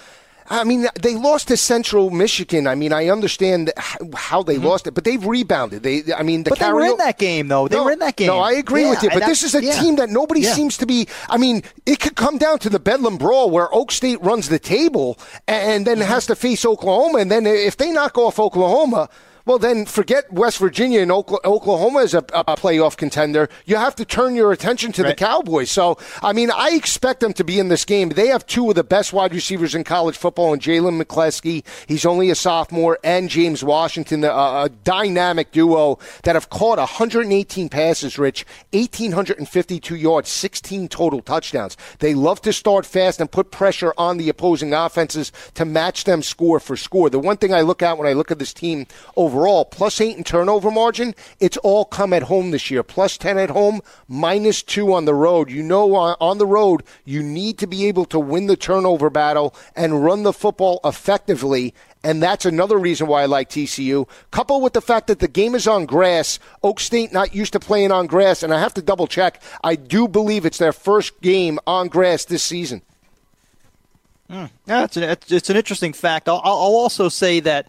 [SPEAKER 5] I mean, they lost to Central Michigan. I mean, I understand how they mm-hmm. lost it, but they've rebounded. They, I mean, the
[SPEAKER 6] but they were in that game, though. They
[SPEAKER 5] no,
[SPEAKER 6] were in that game.
[SPEAKER 5] No, I agree
[SPEAKER 6] yeah,
[SPEAKER 5] with you. But this is a
[SPEAKER 6] yeah.
[SPEAKER 5] team that nobody
[SPEAKER 6] yeah.
[SPEAKER 5] seems to be. I mean, it could come down to the Bedlam brawl where Oak State runs the table and then mm-hmm. has to face Oklahoma, and then if they knock off Oklahoma well, then forget West Virginia and Oklahoma as a, a playoff contender. You have to turn your attention to right. the Cowboys. So, I mean, I expect them to be in this game. They have two of the best wide receivers in college football, and Jalen McCleskey. He's only a sophomore, and James Washington, a, a dynamic duo that have caught 118 passes, Rich, 1,852 yards, 16 total touchdowns. They love to start fast and put pressure on the opposing offenses to match them score for score. The one thing I look at when I look at this team over overall, plus eight in turnover margin. It's all come at home this year. Plus 10 at home, minus two on the road. You know, on the road, you need to be able to win the turnover battle and run the football effectively. And that's another reason why I like TCU. Coupled with the fact that the game is on grass, Oak State not used to playing on grass, and I have to double check. I do believe it's their first game on grass this season.
[SPEAKER 6] Mm. Yeah, it's an, it's an interesting fact. I'll, I'll also say that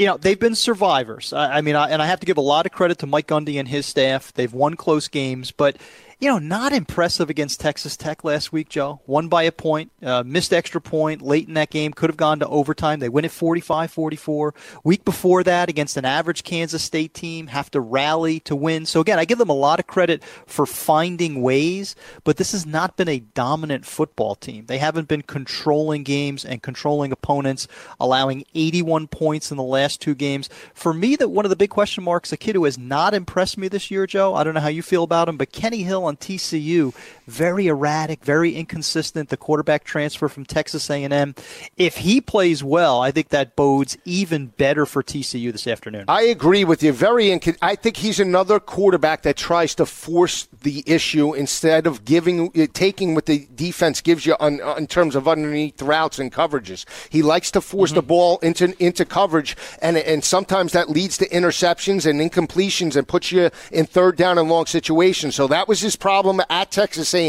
[SPEAKER 6] you know they've been survivors. I, I mean, I, and I have to give a lot of credit to Mike Gundy and his staff. They've won close games, but you know, not impressive against Texas Tech last week, Joe. Won by a point, uh, missed extra point late in that game, could have gone to overtime. They win it 45 44. Week before that, against an average Kansas State team, have to rally to win. So, again, I give them a lot of credit for finding ways, but this has not been a dominant football team. They haven't been controlling games and controlling opponents, allowing 81 points in the last two games. For me, that one of the big question marks, a kid who has not impressed me this year, Joe, I don't know how you feel about him, but Kenny Hill on TCU, very erratic, very inconsistent. The quarterback transfer from Texas A&M. If he plays well, I think that bodes even better for TCU this afternoon.
[SPEAKER 5] I agree with you. Very, inc- I think he's another quarterback that tries to force the issue instead of giving, uh, taking what the defense gives you on, in terms of underneath routes and coverages. He likes to force mm-hmm. the ball into into coverage, and and sometimes that leads to interceptions and incompletions and puts you in third down and long situations. So that was his problem at Texas A&M.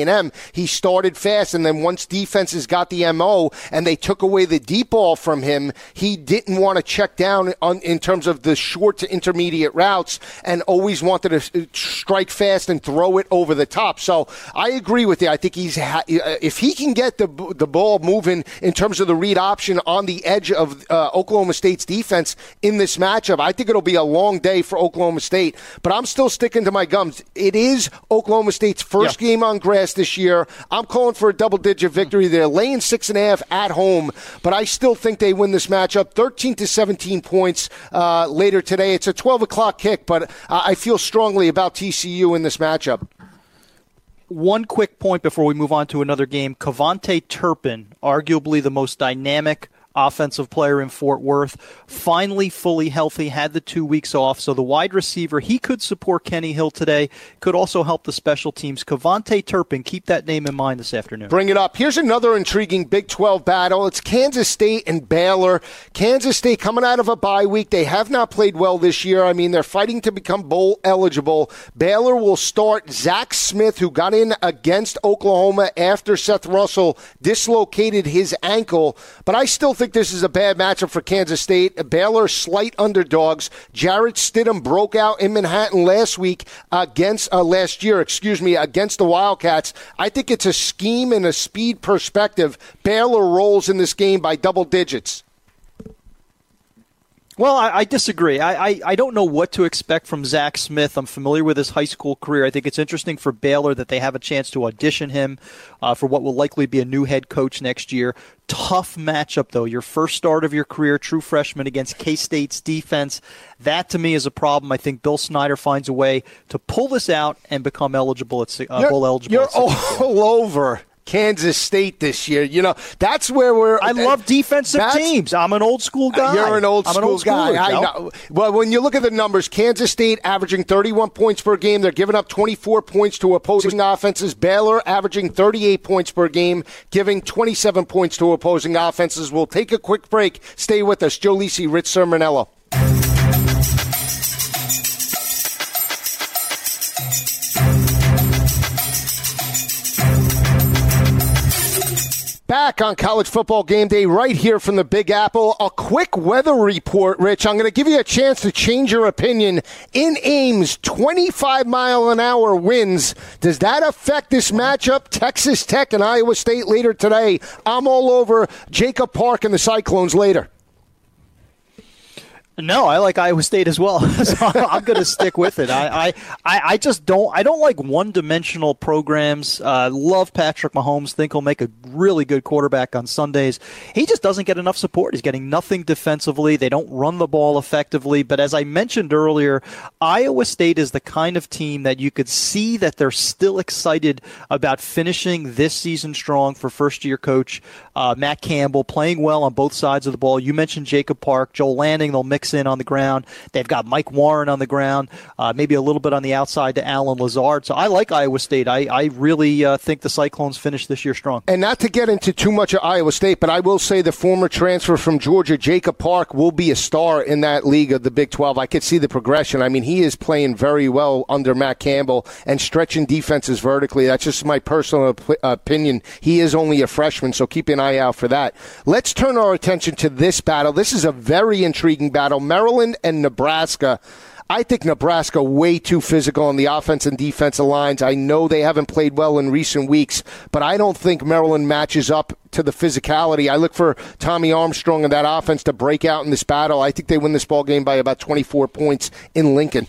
[SPEAKER 5] He started fast, and then once defenses got the mo and they took away the deep ball from him, he didn't want to check down on, in terms of the short to intermediate routes, and always wanted to strike fast and throw it over the top. So I agree with you. I think he's if he can get the the ball moving in terms of the read option on the edge of uh, Oklahoma State's defense in this matchup, I think it'll be a long day for Oklahoma State. But I'm still sticking to my gums. It is Oklahoma State's first yeah. game on grass this year. I'm calling for a double digit victory. They're laying six and a half at home, but I still think they win this matchup 13 to 17 points uh, later today. It's a 12 o'clock kick, but I feel strongly about TCU in this matchup
[SPEAKER 6] one quick point before we move on to another game. KaVontae Turpin, arguably the most dynamic offensive player in Fort Worth, finally fully healthy, had the two weeks off. So the wide receiver, he could support Kenny Hill today, could also help the special teams. KaVontae Turpin, keep that name in mind this afternoon.
[SPEAKER 5] Bring it up. Here's another intriguing Big 12 battle. It's Kansas State and Baylor. Kansas State coming out of a bye week. They have not played well this year. I mean, they're fighting to become bowl eligible. Baylor will start Zach Smith, who got in against Oklahoma after Seth Russell dislocated his ankle. But I still think this is a bad matchup for Kansas State. Baylor slight underdogs. Jarrett Stidham broke out in Manhattan last week against uh, last year, excuse me, against the Wildcats. I think it's a scheme and a speed perspective. Baylor rolls in this game by double digits.
[SPEAKER 6] Well, I, I disagree. I, I, I, don't know what to expect from Zach Smith. I'm familiar with his high school career. I think it's interesting for Baylor that they have a chance to audition him uh, for what will likely be a new head coach next year. Tough matchup, though. Your first start of your career, true freshman against K State's defense. That to me is a problem. I think Bill Snyder finds a way to pull this out and become eligible at uh, bowl eligible.
[SPEAKER 5] You're all [LAUGHS] over Kansas State this year. You know, that's where we're.
[SPEAKER 6] I love defensive teams. I'm an old school uh, guy.
[SPEAKER 5] You're an old school an old guy. I know. Well, when you look at the numbers, Kansas State averaging 31 points per game. They're giving up 24 points to opposing offenses. Baylor averaging 38 points per game, giving 27 points to opposing offenses. We'll take a quick break. Stay with us. Joe Lisi, Rich Cirminiello. Back on college football game day right here from the Big Apple. A quick weather report, Rich. I'm going to give you a chance to change your opinion. In Ames, 25 mile an hour winds. Does that affect this matchup? Texas Tech and Iowa State later today. I'm all over Jacob Park and the Cyclones later.
[SPEAKER 6] No, I like Iowa State as well. [LAUGHS] so I'm going to stick with it. I, I, I just don't. I don't like one-dimensional programs. Uh, love Patrick Mahomes. Think he'll make a really good quarterback on Sundays. He just doesn't get enough support. He's getting nothing defensively. They don't run the ball effectively. But as I mentioned earlier, Iowa State is the kind of team that you could see that they're still excited about finishing this season strong for first-year coach uh, Matt Campbell, playing well on both sides of the ball. You mentioned Jacob Park, Joel Lanning. They'll mix in on the ground. They've got Mike Warren on the ground, uh, maybe a little bit on the outside to Allen Lazard. So I like Iowa State. I, I really uh, think the Cyclones finish this year strong.
[SPEAKER 5] And not to get into too much of Iowa State, but I will say the former transfer from Georgia, Jacob Park, will be a star in that league of the Big 12. I could see the progression. I mean, he is playing very well under Matt Campbell and stretching defenses vertically. That's just my personal opinion. He is only a freshman, so keep an eye out for that. Let's turn our attention to this battle. This is a very intriguing battle. Maryland and Nebraska. I think Nebraska way too physical on the offense and defensive lines. I know they haven't played well in recent weeks, but I don't think Maryland matches up to the physicality. I look for Tommy Armstrong and that offense to break out in this battle. I think they win this ball game by about 24 points in Lincoln.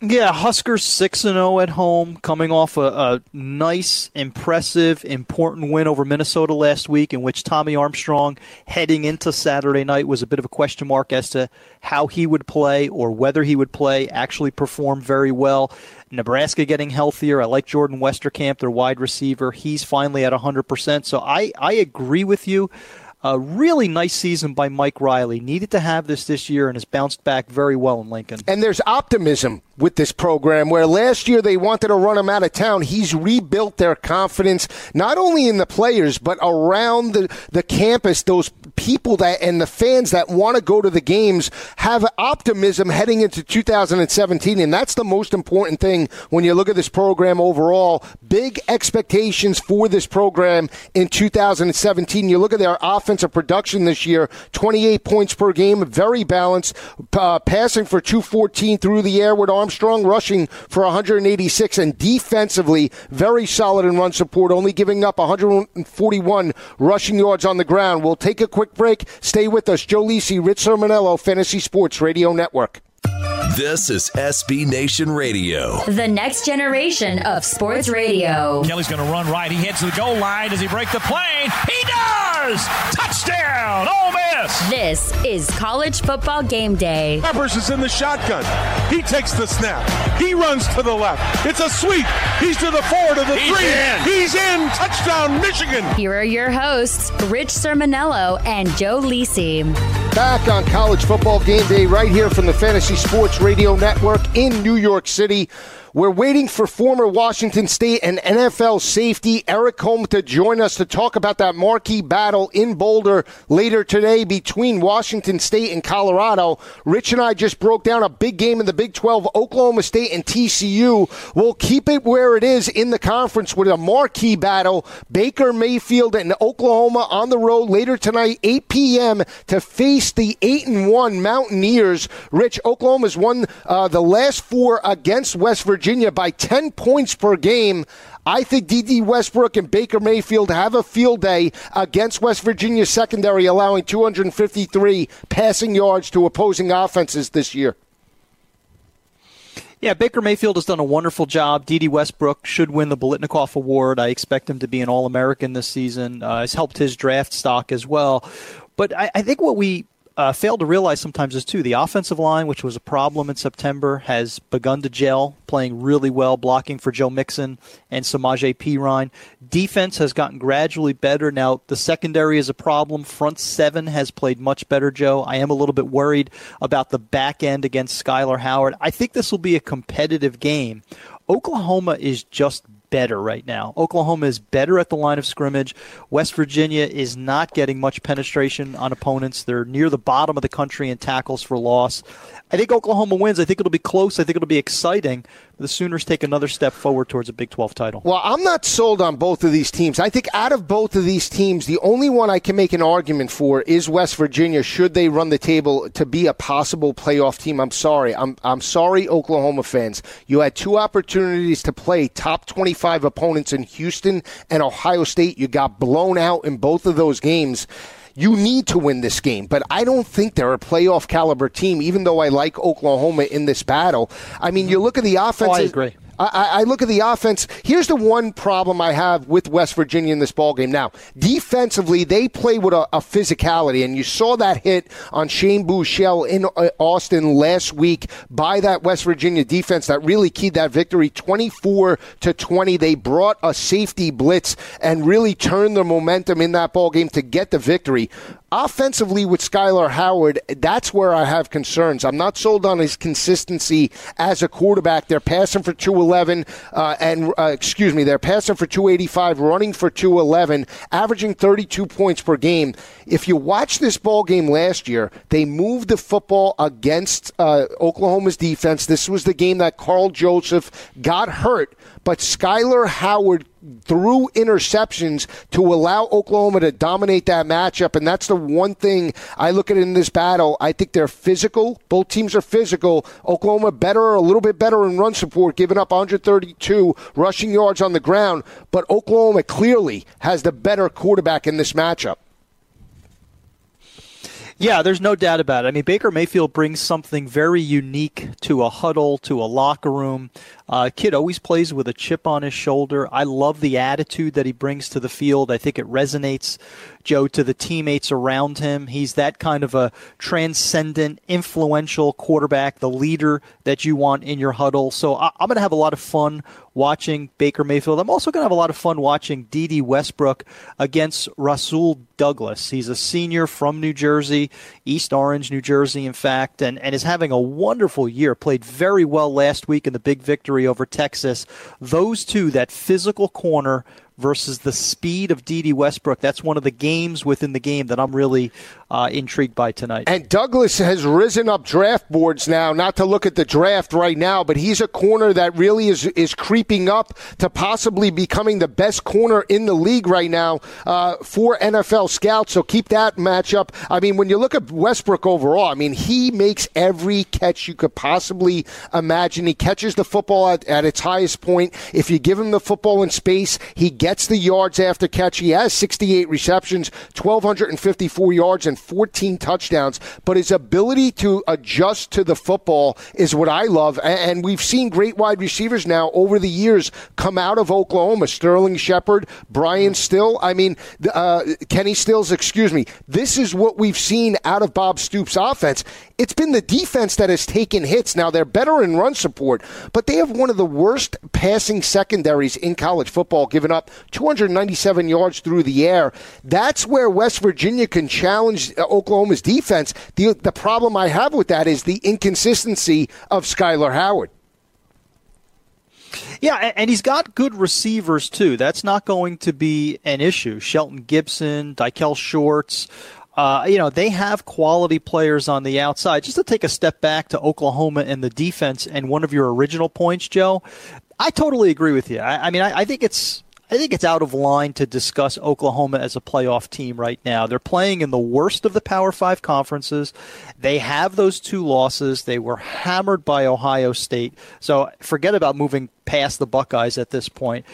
[SPEAKER 6] Yeah, Huskers 6 and 0 at home, coming off a, a, nice, impressive, important win over Minnesota last week, in which Tommy Armstrong, heading into Saturday night, was a bit of a question mark as to how he would play or whether he would play. Actually, performed very well. Nebraska getting healthier. I like Jordan Westerkamp, their wide receiver. He's finally at 100%. So I, I agree with you. A really nice season by Mike Riley. Needed to have this this year and has bounced back very well in Lincoln.
[SPEAKER 5] And there's optimism with this program where last year they wanted to run him out of town. He's rebuilt their confidence, not only in the players, but around the, the campus. Those people that and the fans that want to go to the games have optimism heading into 2017. And that's the most important thing when you look at this program overall. Big expectations for this program in 2017. You look at their offensive production this year 28 points per game, very balanced, uh, passing for 214 through the air with Armstrong rushing for 186 and defensively very solid in run support, only giving up 141 rushing yards on the ground. We'll take a quick break. Stay with us. Joe Lisi, Rich Cirminiello, Fantasy Sports Radio Network.
[SPEAKER 1] This is SB Nation Radio.
[SPEAKER 2] The next generation of sports radio.
[SPEAKER 3] Kelly's going to run right. He heads to the goal line. Does he break the plane? He does! Touchdown! Ole Miss!
[SPEAKER 2] This is college football game day.
[SPEAKER 4] Peppers is in the shotgun. He takes the snap. He runs to the left. It's a sweep. He's to the four, to the
[SPEAKER 3] He's
[SPEAKER 4] three.
[SPEAKER 3] in.
[SPEAKER 4] He's in. Touchdown, Michigan.
[SPEAKER 2] Here are your hosts, Rich Cirminiello and Joe Lisi.
[SPEAKER 5] Back on college football game day right here from the Fantasy Sports Radio Network in New York City. We're waiting for former Washington State and NFL safety Eric Holm to join us to talk about that marquee battle in Boulder later today between Washington State and Colorado. Rich and I just broke down a big game in the Big 12, Oklahoma State and TCU. We'll keep it where it is in the conference with a marquee battle. Baker Mayfield and Oklahoma on the road later tonight, 8 p.m. to face the 8 and 1 Mountaineers. Rich, Oklahoma's won uh, the last four against West Virginia. Virginia by 10 points per game. I think Dede Westbrook and Baker Mayfield have a field day against West Virginia's secondary, allowing 253 passing yards to opposing offenses this year.
[SPEAKER 6] Yeah, Baker Mayfield has done a wonderful job. Dede Westbrook should win the Biletnikoff Award. I expect him to be an All American this season. Uh, has helped his draft stock as well. But I, I think what we uh, fail to realize sometimes is too the offensive line, which was a problem in September, has begun to gel, playing really well, blocking for Joe Mixon and Samaje Perine. Defense has gotten gradually better. Now the secondary is a problem. Front seven has played much better. Joe, I am a little bit worried about the back end against Skylar Howard. I think this will be a competitive game. Oklahoma is just better right now. Oklahoma is better at the line of scrimmage. West Virginia is not getting much penetration on opponents. They're near the bottom of the country in tackles for loss. I think Oklahoma wins. I think it'll be close. I think it'll be exciting. The Sooners take another step forward towards a Big 12 title.
[SPEAKER 5] Well, I'm not sold on both of these teams. I think out of both of these teams, the only one I can make an argument for is West Virginia. Should they run the table to be a possible playoff team? I'm sorry. I'm I'm sorry, Oklahoma fans. You had two opportunities to play top 25 opponents in Houston and Ohio State. You got blown out in both of those games you need to win this game. But I don't think they're a playoff caliber team, even though I like Oklahoma in this battle. I mean, you look at the offense. Oh, I
[SPEAKER 6] agree.
[SPEAKER 5] I, I, look at the offense. Here's the one problem I have with West Virginia in this ball game. Now, defensively, they play with a, a physicality, and you saw that hit on Shane Buechele in uh, Austin last week by that West Virginia defense that really keyed that victory, 24 to 20. They brought a safety blitz and really turned the momentum in that ball game to get the victory. Offensively, with Skylar Howard, that's where I have concerns. I'm not sold on his consistency as a quarterback. They're passing for 211, uh, and uh, excuse me, they're passing for 285, running for 211, averaging 32 points per game. If you watch this ball game last year, they moved the football against uh, Oklahoma's defense. This was the game that Karl Joseph got hurt, but Skylar Howard threw interceptions to allow Oklahoma to dominate that matchup. And that's the one thing I look at in this battle. I think they're physical. Both teams are physical. Oklahoma better, a little bit better in run support, giving up 132 rushing yards on the ground. But Oklahoma clearly has the better quarterback in this matchup.
[SPEAKER 6] Yeah, there's no doubt about it. I mean, Baker Mayfield brings something very unique to a huddle, to a locker room. Uh, kid always plays with a chip on his shoulder. I love the attitude that he brings to the field. I think it resonates, Joe, to the teammates around him. He's that kind of a transcendent, influential quarterback, the leader that you want in your huddle. So I- am going to have a lot of fun watching Baker Mayfield. I'm also going to have a lot of fun watching Dede Westbrook against Rasul Douglas. He's a senior from New Jersey, East Orange, New Jersey, in fact, and, and is having a wonderful year. Played very well last week in the big victory over Texas. Those two, that physical corner versus the speed of Dede Westbrook. That's one of the games within the game that I'm really uh, intrigued by tonight.
[SPEAKER 5] And Douglas has risen up draft boards now. Not to look at the draft right now, but he's a corner that really is is creeping up to possibly becoming the best corner in the league right now uh, for NFL scouts. So keep that matchup. I mean, when you look at Westbrook overall, I mean, he makes every catch you could possibly imagine. He catches the football at, at its highest point. If you give him the football in space, he gets the yards after catch. He has 68 receptions, 1,254 yards, and 14 touchdowns. But his ability to adjust to the football is what I love. And we've seen great wide receivers now over the years come out of Oklahoma. Sterling Shepard, Brian Still. I mean, uh, Kenny Stills, excuse me. This is what we've seen out of Bob Stoops' offense. It's been the defense that has taken hits. Now, they're better in run support, but they have one of the worst passing secondaries in college football, giving up 297 yards through the air. That's where West Virginia can challenge uh, Oklahoma's defense. The, the problem I have with that is the inconsistency of Skylar Howard.
[SPEAKER 6] Yeah, and he's got good receivers too. That's not going to be an issue. Shelton Gibson, Daikiel Shorts. Uh, you know, they have quality players on the outside. Just to take a step back to Oklahoma and the defense and one of your original points, Joe, I totally agree with you. I, I mean, I, I think it's I think it's out of line to discuss Oklahoma as a playoff team right now. They're playing in the worst of the Power Five conferences. They have those two losses. They were hammered by Ohio State. So forget about moving past the Buckeyes at this point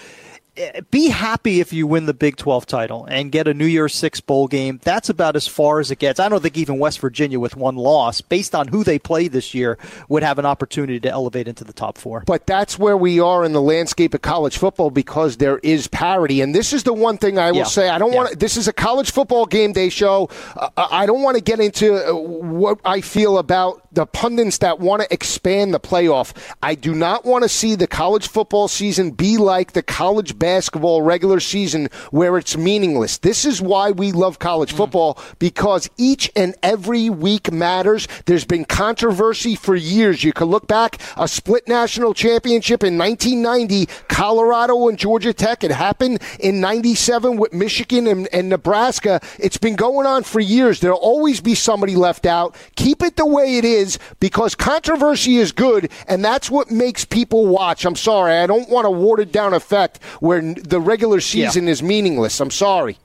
[SPEAKER 6] be happy if you win the Big 12 title and get a New Year's Six bowl game. That's about as far as it gets. I don't think even West Virginia, with one loss, based on who they play this year, would have an opportunity to elevate into the top four.
[SPEAKER 5] But that's where we are in the landscape of college football because there is parity. And this is the one thing I will yeah. say. I don't yeah. want This is a college football game day show. I don't want to get into uh, what I feel about the pundits that want to expand the playoff. I do not want to see the college football season be like the college basketball regular season where it's meaningless. This is why we love college mm. football because each and every week matters. There's been controversy for years. You can look back a split national championship in 1990, Colorado and Georgia Tech. It happened in 97 with Michigan and, and Nebraska. It's been going on for years. There'll always be somebody left out. Keep it the way it is is because controversy is good, and that's what makes people watch. I'm sorry. I don't want a watered down effect where the regular season yeah. is meaningless. I'm sorry.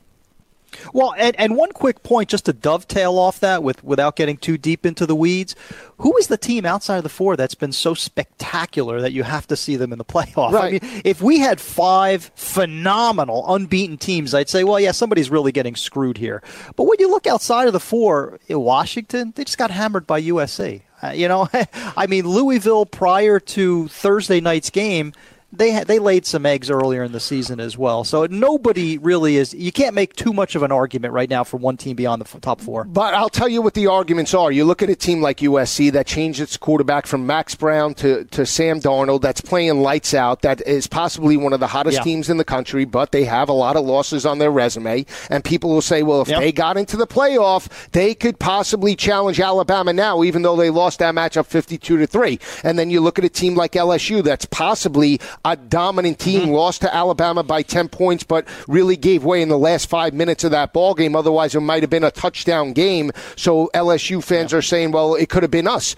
[SPEAKER 6] Well, and, and one quick point just to dovetail off that with without getting too deep into the weeds. Who is the team outside of the four that's been so spectacular that you have to see them in the [LAUGHS] playoff?
[SPEAKER 5] Right.
[SPEAKER 6] I mean, if we had five phenomenal unbeaten teams, I'd say, well, yeah, somebody's really getting screwed here. But when you look outside of the four, Washington, they just got hammered by USC. Uh, you know, [LAUGHS] I mean, Louisville prior to Thursday night's game they they laid some eggs earlier in the season as well. So nobody really is. You can't make too much of an argument right now for one team beyond the top four.
[SPEAKER 5] But I'll tell you what the arguments are. You look at a team like USC that changed its quarterback from Max Browne to, to Sam Darnold. That's playing lights out. That is possibly one of the hottest yeah. teams in the country. But they have a lot of losses on their resume, and people will say, well, if yep. they got into the playoff, they could possibly challenge Alabama now, even though they lost that matchup fifty-two to three. And then you look at a team like LSU that's possibly a dominant team, mm-hmm. lost to Alabama by 10 points, but really gave way in the last five minutes of that ball game. Otherwise, it might have been a touchdown game. So LSU fans yeah. are saying, well, it could have been us.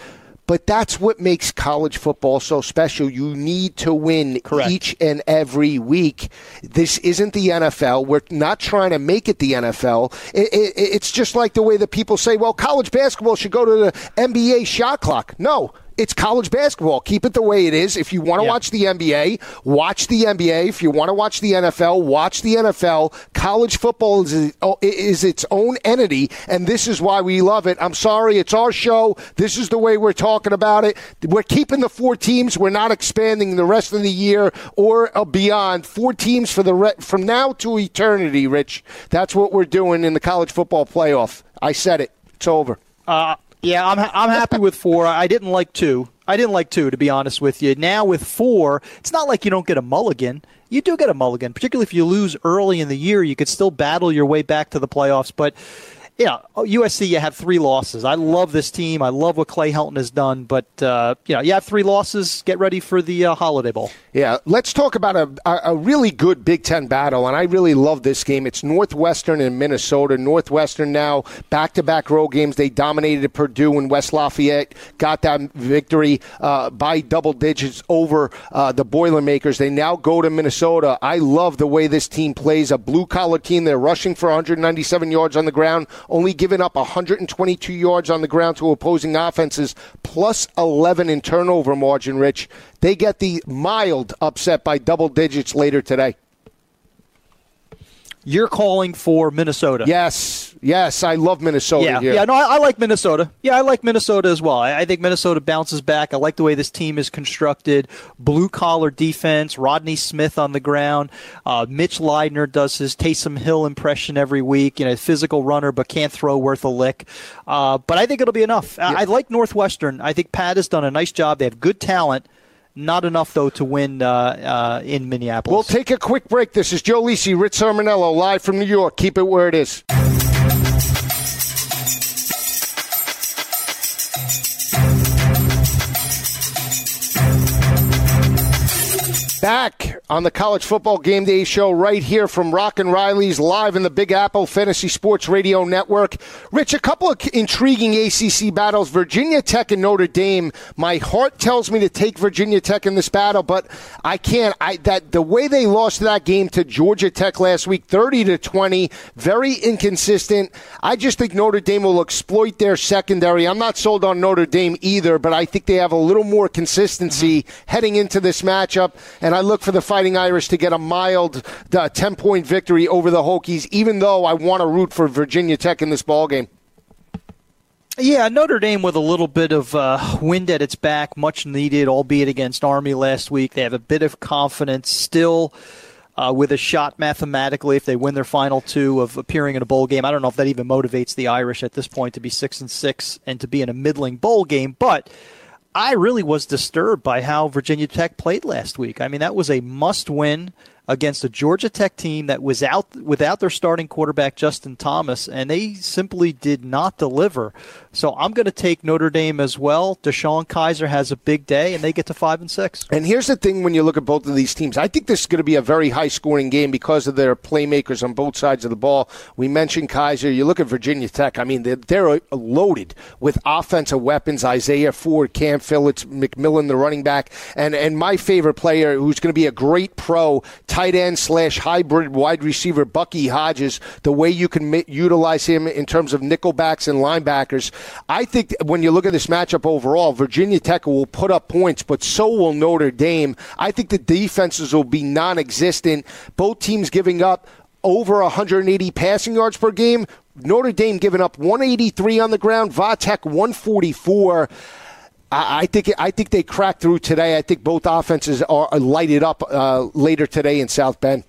[SPEAKER 5] But that's what makes college football so special. You need to win
[SPEAKER 6] Correct.
[SPEAKER 5] each and every week. This isn't the NFL. We're not trying to make it the NFL. It, it, it's just like the way that people say, well, college basketball should go to the NBA shot clock. No it's college basketball. Keep it the way it is. If you want to yeah. watch the NBA, watch the NBA. If you want to watch the NFL, watch the NFL. College football is, is its own entity, and this is why we love it. I'm sorry, it's our show. This is the way we're talking about it. We're keeping the four teams. We're not expanding the rest of the year or beyond. Four teams for the re- from now to eternity, Rich. That's what we're doing in the college football playoff. I said it. It's over.
[SPEAKER 6] Uh, yeah, I'm I'm happy with four. I didn't like two. I didn't like two, to be honest with you. Now with four, it's not like you don't get a mulligan. You do get a mulligan, particularly if you lose early in the year. You could still battle your way back to the playoffs, but yeah, USC, you have three losses. I love this team. I love what Clay Helton has done, but uh, you know, you have three losses. Get ready for the uh, Holiday Bowl.
[SPEAKER 5] Yeah, let's talk about a, a really good Big Ten battle, and I really love this game. It's Northwestern and Minnesota. Northwestern now back to back road games. They dominated Purdue and West Lafayette, got that victory uh, by double digits over uh, the Boilermakers. They now go to Minnesota. I love the way this team plays. A blue collar team. They're rushing for 197 yards on the ground only giving up 122 yards on the ground to opposing offenses, plus 11 in turnover margin, Rich. They get the mild upset by double digits later today.
[SPEAKER 6] You're calling for Minnesota.
[SPEAKER 5] Yes, yes, I love Minnesota.
[SPEAKER 6] Yeah,
[SPEAKER 5] here.
[SPEAKER 6] yeah, no, I, I, like Minnesota. Yeah, I like Minnesota as well. I, I, think Minnesota bounces back. I like the way this team is constructed. Blue collar defense. Rodney Smith on the ground. Uh, Mitch Leidner does his Taysom Hill impression every week. You know, physical runner, but can't throw worth a lick. Uh, but I think it'll be enough. Yeah. I, I like Northwestern. I think Pat has done a nice job. They have good talent. Not enough, though, to win uh, uh, in Minneapolis.
[SPEAKER 5] We'll take a quick break. This is Joe Lisi, Rich Cirminiello, live from New York. Keep it where it is. Back on the College Football Game Day Show right here from Rock and Riley's live in the Big Apple Fantasy Sports Radio Network. Rich, a couple of intriguing ACC battles. Virginia Tech and Notre Dame. My heart tells me to take Virginia Tech in this battle, but I can't. I that the way they lost that game to Georgia Tech last week, thirty to twenty, very inconsistent. I just think Notre Dame will exploit their secondary. I'm not sold on Notre Dame either, but I think they have a little more consistency mm-hmm. heading into this matchup and I look for the Fighting Irish to get a mild uh, 10 point victory over the Hokies, even though I want to root for Virginia Tech in this ball game.
[SPEAKER 6] Yeah, Notre Dame with a little bit of uh, wind at its back, much needed, albeit against Army last week. They have a bit of confidence still. Uh, with a shot mathematically if they win their final two of appearing in a bowl game. I don't know if that even motivates the Irish at this point to be six and six and to be in a middling bowl game, but I really was disturbed by how Virginia Tech played last week. I mean, that was a must win against a Georgia Tech team that was out without their starting quarterback Justin Thomas, and they simply did not deliver. So I'm going to take Notre Dame as well. DeShone Kizer has a big day, and they get to five and six.
[SPEAKER 5] And here's the thing: when you look at both of these teams, I think this is going to be a very high-scoring game because of their playmakers on both sides of the ball. We mentioned Kizer. You look at Virginia Tech. I mean, they're, they're uh, loaded with offensive weapons. Isaiah Ford, Cam Phillips, McMillan, the running back, and and my favorite player, who's going to be a great pro tight end slash hybrid wide receiver, Bucky Hodges. The way you can utilize him in terms of nickelbacks and linebackers. I think when you look at this matchup overall, Virginia Tech will put up points, but so will Notre Dame. I think the defenses will be non existent. Both teams giving up over 180 passing yards per game. Notre Dame giving up 183 on the ground, Vatech 144. I, think I think they crack through today. I think both offenses are lighted up uh, later today in South Bend.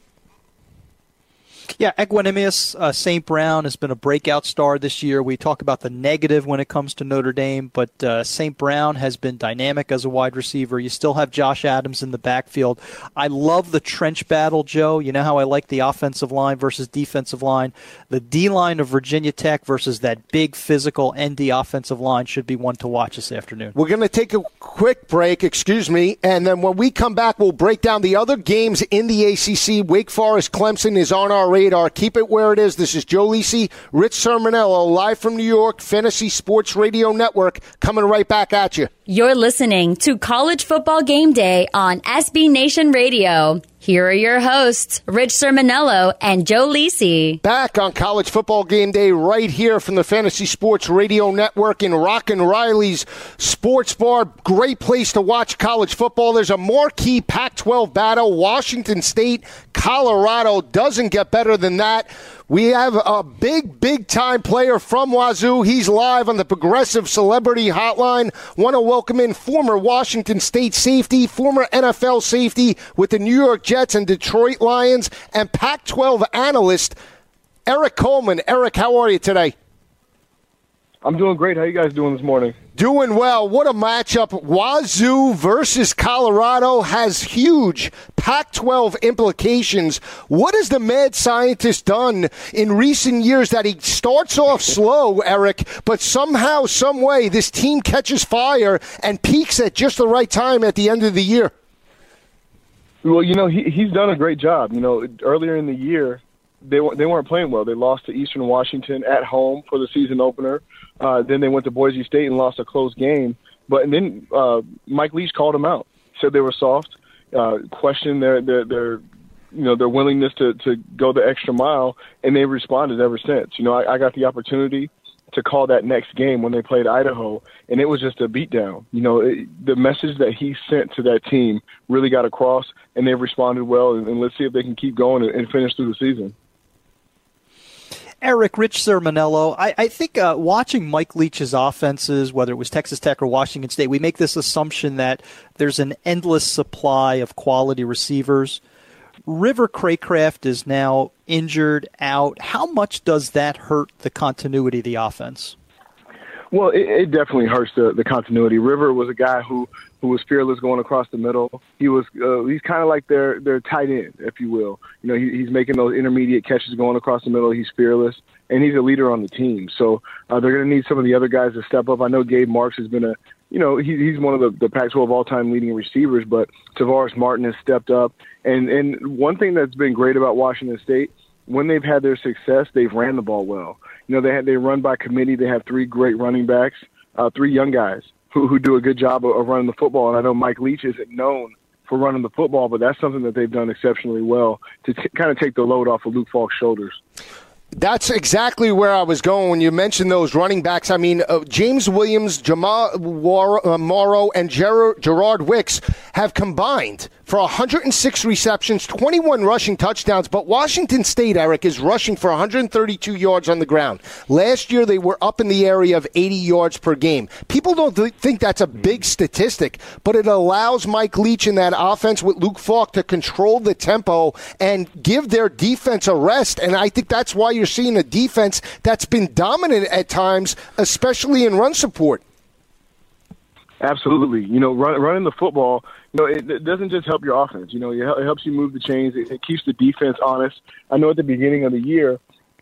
[SPEAKER 6] Yeah, Equanimeous uh, St. Brown has been a breakout star this year. We talk about the negative when it comes to Notre Dame, but uh, St. Brown has been dynamic as a wide receiver. You still have Josh Adams in the backfield. I love the trench battle, Joe. You know how I like the offensive line versus defensive line. The D line of Virginia Tech versus that big physical ND offensive line should be one to watch this afternoon.
[SPEAKER 5] We're going to take a quick break, excuse me, and then when we come back, we'll break down the other games in the ACC. Wake Forest Clemson is on our radar. Keep it where it is. This is Joe Lisi, Rich Cirminiello, live from New York, Fantasy Sports Radio Network, coming right back at you.
[SPEAKER 2] You're listening to College Football Game Day on SB Nation Radio. Here are your hosts, Rich Cirminiello and Joe Lisi.
[SPEAKER 5] Back on College Football Game Day, right here from the Fantasy Sports Radio Network in Rock and Riley's Sports Bar. Great place to watch college football. There's a marquee Pac 12 battle. Washington State, Colorado doesn't get better than that. We have a big, big time player from Wazoo. He's live on the Progressive Celebrity Hotline. Want to welcome in former Washington State safety, former NFL safety with the New York Jets and Detroit Lions, and Pac 12 analyst Erik Coleman. Eric, how are you today?
[SPEAKER 8] I'm doing great. How you guys doing this morning?
[SPEAKER 5] Doing well. What a matchup. Wazoo versus Colorado has huge Pac 12 implications. What has the mad scientist done in recent years that he starts off slow, Eric, but somehow, some way, this team catches fire and peaks at just the right time at the end of the year?
[SPEAKER 8] Well, you know, he, he's done a great job. You know, earlier in the year, they, they weren't playing well. They lost to Eastern Washington at home for the season opener. Uh, then they went to Boise State and lost a close game. But and then uh, Mike Leach called them out, said they were soft, uh, questioned their their their you know their willingness to to go the extra mile, and they've responded ever since. You know, I, I got the opportunity to call that next game when they played Idaho, and it was just a beatdown. You know, it, the message that he sent to that team really got across, and they've responded well. And, and let's see if they can keep going and, and finish through the season.
[SPEAKER 6] Eric Rich Cirminiello, I, I think uh, watching Mike Leach's offenses, whether it was Texas Tech or Washington State, we make this assumption that there's an endless supply of quality receivers. River Cracraft is now injured, out. How much does that hurt the continuity of the offense?
[SPEAKER 8] Well, it, it definitely hurts the, the continuity. River was a guy who who was fearless going across the middle. He was uh, he's kind of like their their tight end, if you will. You know, he, he's making those intermediate catches going across the middle. He's fearless, and he's a leader on the team. So uh, they're going to need some of the other guys to step up. I know Gabe Marks has been a you know, he, he's one of the, the Pac-12 all-time leading receivers, but Tavares Martin has stepped up. And and one thing that's been great about Washington State, when they've had their success, they've ran the ball well. You know, they had they run by committee. They have three great running backs, uh, three young guys who who do a good job of, of running the football. And I know Mike Leach isn't known for running the football, but that's something that they've done exceptionally well to t- kind of take the load off of Luke Falk's shoulders.
[SPEAKER 5] That's exactly where I was going when you mentioned those running backs. I mean, uh, James Williams, Jamal War- uh, Morrow, and Ger- Gerard Wicks have combined for 106 receptions, 21 rushing touchdowns. But Washington State, Eric, is rushing for 132 yards on the ground. Last year, they were up in the area of 80 yards per game. People don't th- think that's a big statistic, but it allows Mike Leach in that offense with Luke Falk to control the tempo and give their defense a rest. And I think that's why you're seeing a defense that's been dominant at times, especially in run support.
[SPEAKER 8] Absolutely. You know, run, running the football, you know, it, it, doesn't just help your offense. You know, it, helps you move the chains. It, it, keeps the defense honest. I know at the beginning of the year,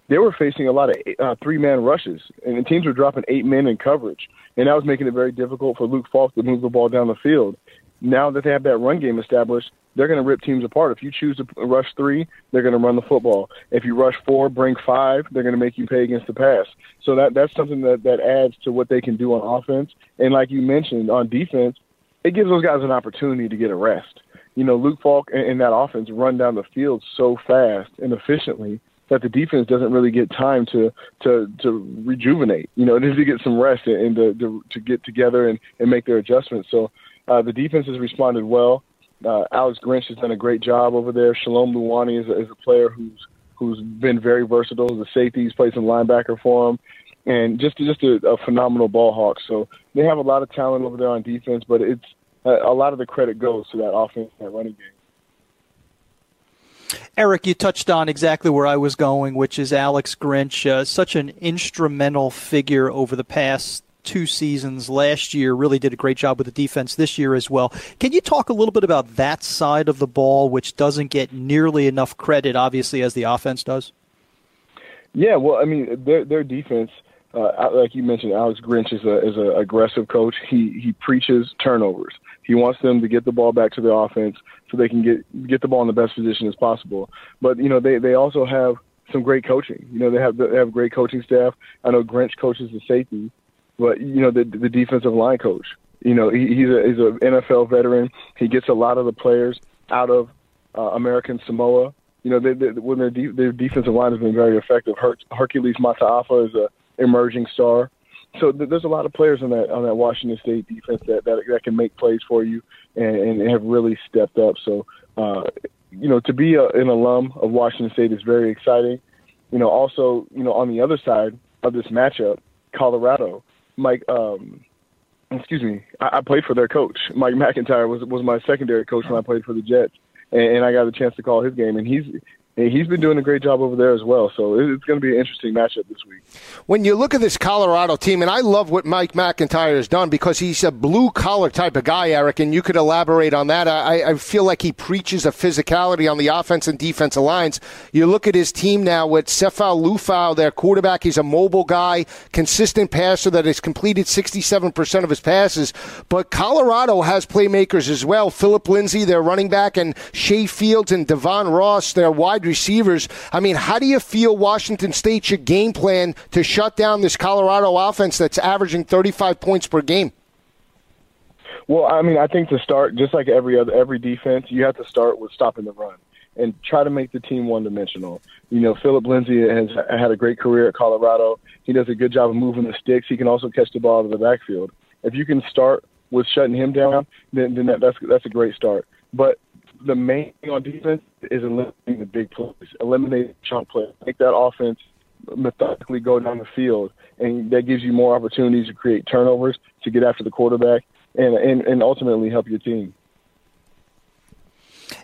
[SPEAKER 8] they were facing a lot of uh, three-man rushes, and the teams were dropping eight men in coverage, and that was making it very difficult for Luke Falk to move the ball down the field. Now that they have that run game established, they're going to rip teams apart. If you choose to rush three, they're going to run the football. If you rush four, bring five, they're going to make you pay against the pass. So that that's something that that adds to what they can do on offense. And like you mentioned, on defense, it gives those guys an opportunity to get a rest. You know, Luke Falk and that offense run down the field so fast and efficiently that the defense doesn't really get time to to to rejuvenate. You know, to get some rest and to to, to get together and, and make their adjustments. So uh, the defense has responded well. Uh, Alex Grinch has done a great job over there. Shalom Luani is a, is a player who's who's been very versatile as a safety. He's played some linebacker for him, and just just a, a phenomenal ball hawk. So they have a lot of talent over there on defense, but it's uh, a lot of the credit goes to that offense that running game.
[SPEAKER 6] Eric, you touched on exactly where I was going, which is Alex Grinch, uh, such an instrumental figure over the past two seasons last year, really did a great job with the defense this year as well. Can you talk a little bit about that side of the ball, which doesn't get nearly enough credit, obviously, as the offense does?
[SPEAKER 8] Yeah, well, I mean, their their defense, uh, like you mentioned, Alex Grinch is is an aggressive coach. He he preaches turnovers. He wants them to get the ball back to the offense so they can get get the ball in the best position as possible. But you know, they they also have some great coaching. You know, they have they have great coaching staff. I know Grinch coaches the safety, but you know the the defensive line coach. You know he, he's a he's an NFL veteran. He gets a lot of the players out of uh, American Samoa. You know they, they, when their de- their defensive line has been very effective. Her- Hercules Mataafa is a emerging star. So th- there's a lot of players on that on that Washington State defense that that, that can make plays for you and, and have really stepped up. So uh, you know to be a, an alum of Washington State is very exciting. You know also you know on the other side of this matchup, Colorado. Mike, um, excuse me, I, I played for their coach. Mike MacIntyre was was my secondary coach when I played for the Jets, and, and I got a chance to call his game, and he's and he's been doing a great job over there as well. So it's going to be an interesting matchup this week.
[SPEAKER 5] When you look at this Colorado team, and I love what Mike MacIntyre has done because he's a blue collar type of guy, Eric, and you could elaborate on that. I, I feel like he preaches a physicality on the offense and defensive lines. You look at his team now with Sefo Liufau, their quarterback. He's a mobile guy, consistent passer that has completed 67% of his passes. But Colorado has playmakers as well. Phillip Lindsay, their running back, and Shay Fields and Devin Ross, their wide receivers. I mean, how do you feel Washington State should game plan to shut down this Colorado offense that's averaging 35 points per game?
[SPEAKER 8] Well, I mean, I think to start, just like every other every defense, you have to start with stopping the run and try to make the team one dimensional. You know, Philip Lindsay has had a great career at Colorado. He does a good job of moving the sticks. He can also catch the ball out of the backfield. If you can start with shutting him down, then, then that, that's that's a great start. But the main thing on defense is eliminating the big plays, eliminating chunk plays, make that offense methodically go down the field, and that gives you more opportunities to create turnovers, to get after the quarterback, and and, and ultimately help your team.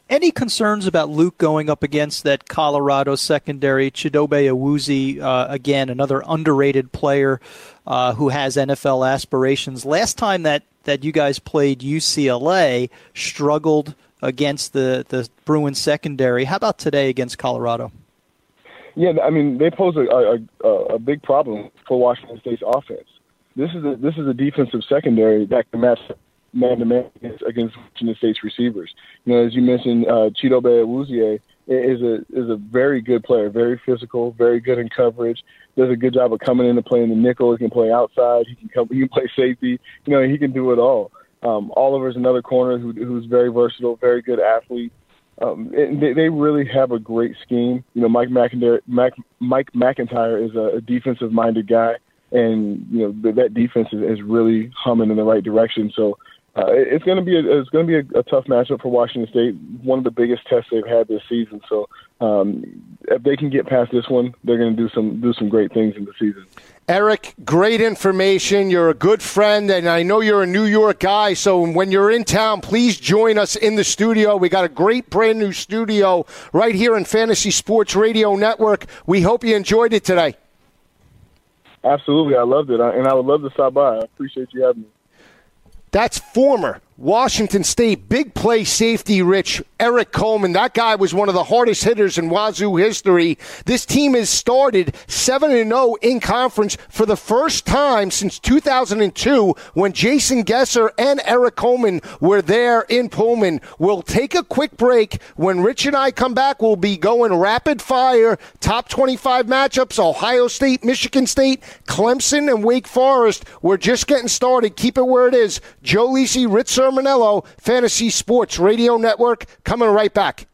[SPEAKER 6] Any concerns about Luke going up against that Colorado secondary? Chidobe Awuzie, uh, again, another underrated player uh, who has NFL aspirations. Last time that, that you guys played UCLA, struggled against the, the Bruins secondary. How about today against Colorado?
[SPEAKER 8] Yeah, I mean, they pose a, a, a big problem for Washington State's offense. this is a, this is a defensive secondary that can match man to man against Washington State's receivers. You know, as you mentioned, uh, Chidobe Awuzie is a is a very good player, very physical, very good in coverage. Does a good job of coming in and playing the nickel. He can play outside. He can come. He can play safety. You know, he can do it all. Um, Oliver's another corner who, who's very versatile, very good athlete. Um, they, they really have a great scheme. You know, Mike MacIntyre, Mac, Mike MacIntyre is a, a defensive-minded guy, and you know that defense is, is really humming in the right direction. So uh, it's going to be a, it's going to be a, a tough matchup for Washington State. One of the biggest tests they've had this season. So um, if they can get past this one, they're going to do some do some great things in the season.
[SPEAKER 5] Eric, great information. You're a good friend, and I know you're a New York guy. So when you're in town, please join us in the studio. We got a great brand new studio right here in Fantasy Sports Radio Network. We hope you enjoyed it today.
[SPEAKER 8] Absolutely, I loved it, and I would love to stop by. I appreciate you having me.
[SPEAKER 5] That's former Washington State big play safety rich Erik Coleman. That guy was one of the hardest hitters in Wazoo history. This team has started 7 0 in conference for the first time since 2002 when Jason Gesser and Erik Coleman were there in Pullman. We'll take a quick break. When Rich and I come back, we'll be going rapid fire top 25 matchups Ohio State, Michigan State, Clemson, and Wake Forest. We're just getting started. Keep it where it is. Joe Lisi, Rich Fantasy Sports Radio Network, coming right back.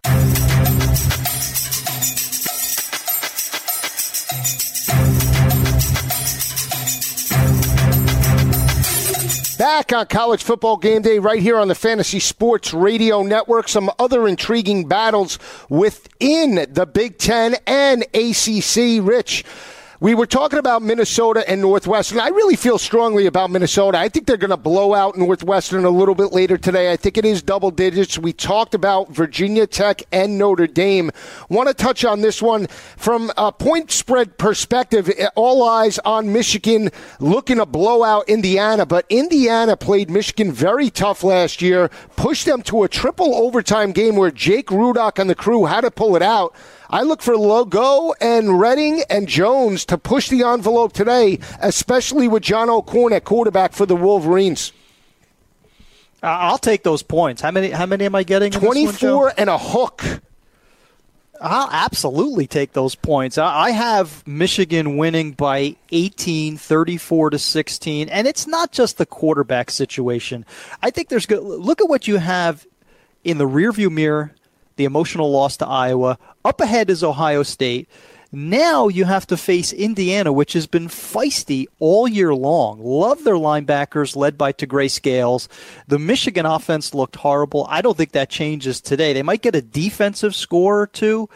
[SPEAKER 5] Back on college football game day, right here on the Fantasy Sports Radio Network. Some other intriguing battles within the Big Ten and ACC. Rich, we were talking about Minnesota and Northwestern. I really feel strongly about Minnesota. I think they're going to blow out Northwestern a little bit later today. I think it is double digits. We talked about Virginia Tech and Notre Dame. Want to touch on this one from a point spread perspective. Eh, all eyes on Michigan looking to blow out Indiana, but Indiana played Michigan very tough last year, pushed them to a triple overtime game where Jake Rudock and the crew had to pull it out. I look for Lagow and Redding and Jones to push the envelope today, especially with John O'Korn at quarterback for the Wolverines.
[SPEAKER 6] Uh, I'll take those points. How many? How many am I getting?
[SPEAKER 5] Twenty-four
[SPEAKER 6] one,
[SPEAKER 5] and a hook.
[SPEAKER 6] I'll absolutely take those points. I have Michigan winning by 18, 34 to 16, and it's not just the quarterback situation. I think there's good. Look at what you have in the rearview mirror the emotional loss to Iowa. Up ahead is Ohio State. Now you have to face Indiana, which has been feisty all year long. Love their linebackers, led by Tegray Scales. The Michigan offense looked horrible. I don't think that changes today. They might get a defensive score or two,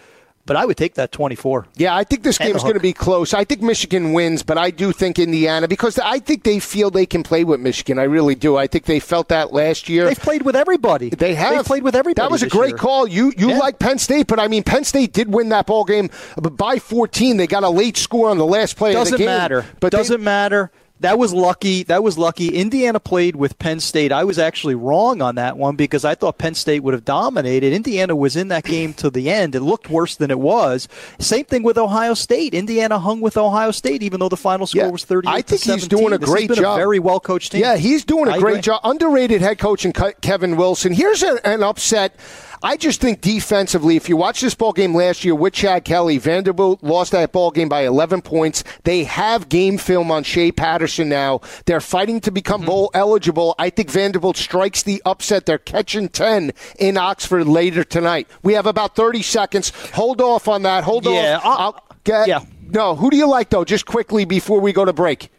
[SPEAKER 6] but I would take that 24.
[SPEAKER 5] Yeah, I think this game is going to be close. I think Michigan wins, but I do think Indiana because I think they feel they can play with Michigan. I really do. I think they felt that last year.
[SPEAKER 6] They've played with everybody.
[SPEAKER 5] They have
[SPEAKER 6] They've played with everybody.
[SPEAKER 5] That was a great
[SPEAKER 6] year.
[SPEAKER 5] call. You you
[SPEAKER 6] yeah.
[SPEAKER 5] like Penn State, but I mean Penn State did win that ball game by 14. They got a late score on the last play
[SPEAKER 6] Doesn't
[SPEAKER 5] of the game.
[SPEAKER 6] matter.
[SPEAKER 5] But
[SPEAKER 6] Doesn't
[SPEAKER 5] they,
[SPEAKER 6] matter that was lucky. That was lucky. Indiana played with Penn State. I was actually wrong on that one because I thought Penn State would have dominated. Indiana was in that game to the end. It looked worse than it was. Same thing with Ohio State. Indiana hung with Ohio State, even though the final score
[SPEAKER 5] yeah,
[SPEAKER 6] was 30.
[SPEAKER 5] I think he's doing a
[SPEAKER 6] this
[SPEAKER 5] great
[SPEAKER 6] job.
[SPEAKER 5] A
[SPEAKER 6] very well coached team.
[SPEAKER 5] Yeah, he's doing a
[SPEAKER 6] I
[SPEAKER 5] great
[SPEAKER 6] agree.
[SPEAKER 5] job. Underrated head coach and Kevin Wilson. Here's a, an upset. I just think defensively, if you watch this ball game last year with Chad Kelly, Vanderbilt lost that ball game by 11 points. They have game film on Shea Patterson now. They're fighting to become mm-hmm. bowl eligible. I think Vanderbilt strikes the upset. They're catching 10 in Oxford later tonight. We have about 30 seconds. Hold off on that. Hold
[SPEAKER 6] yeah,
[SPEAKER 5] off. I'll, I'll get,
[SPEAKER 6] yeah.
[SPEAKER 5] No, who do you like, though, just quickly before we go to break?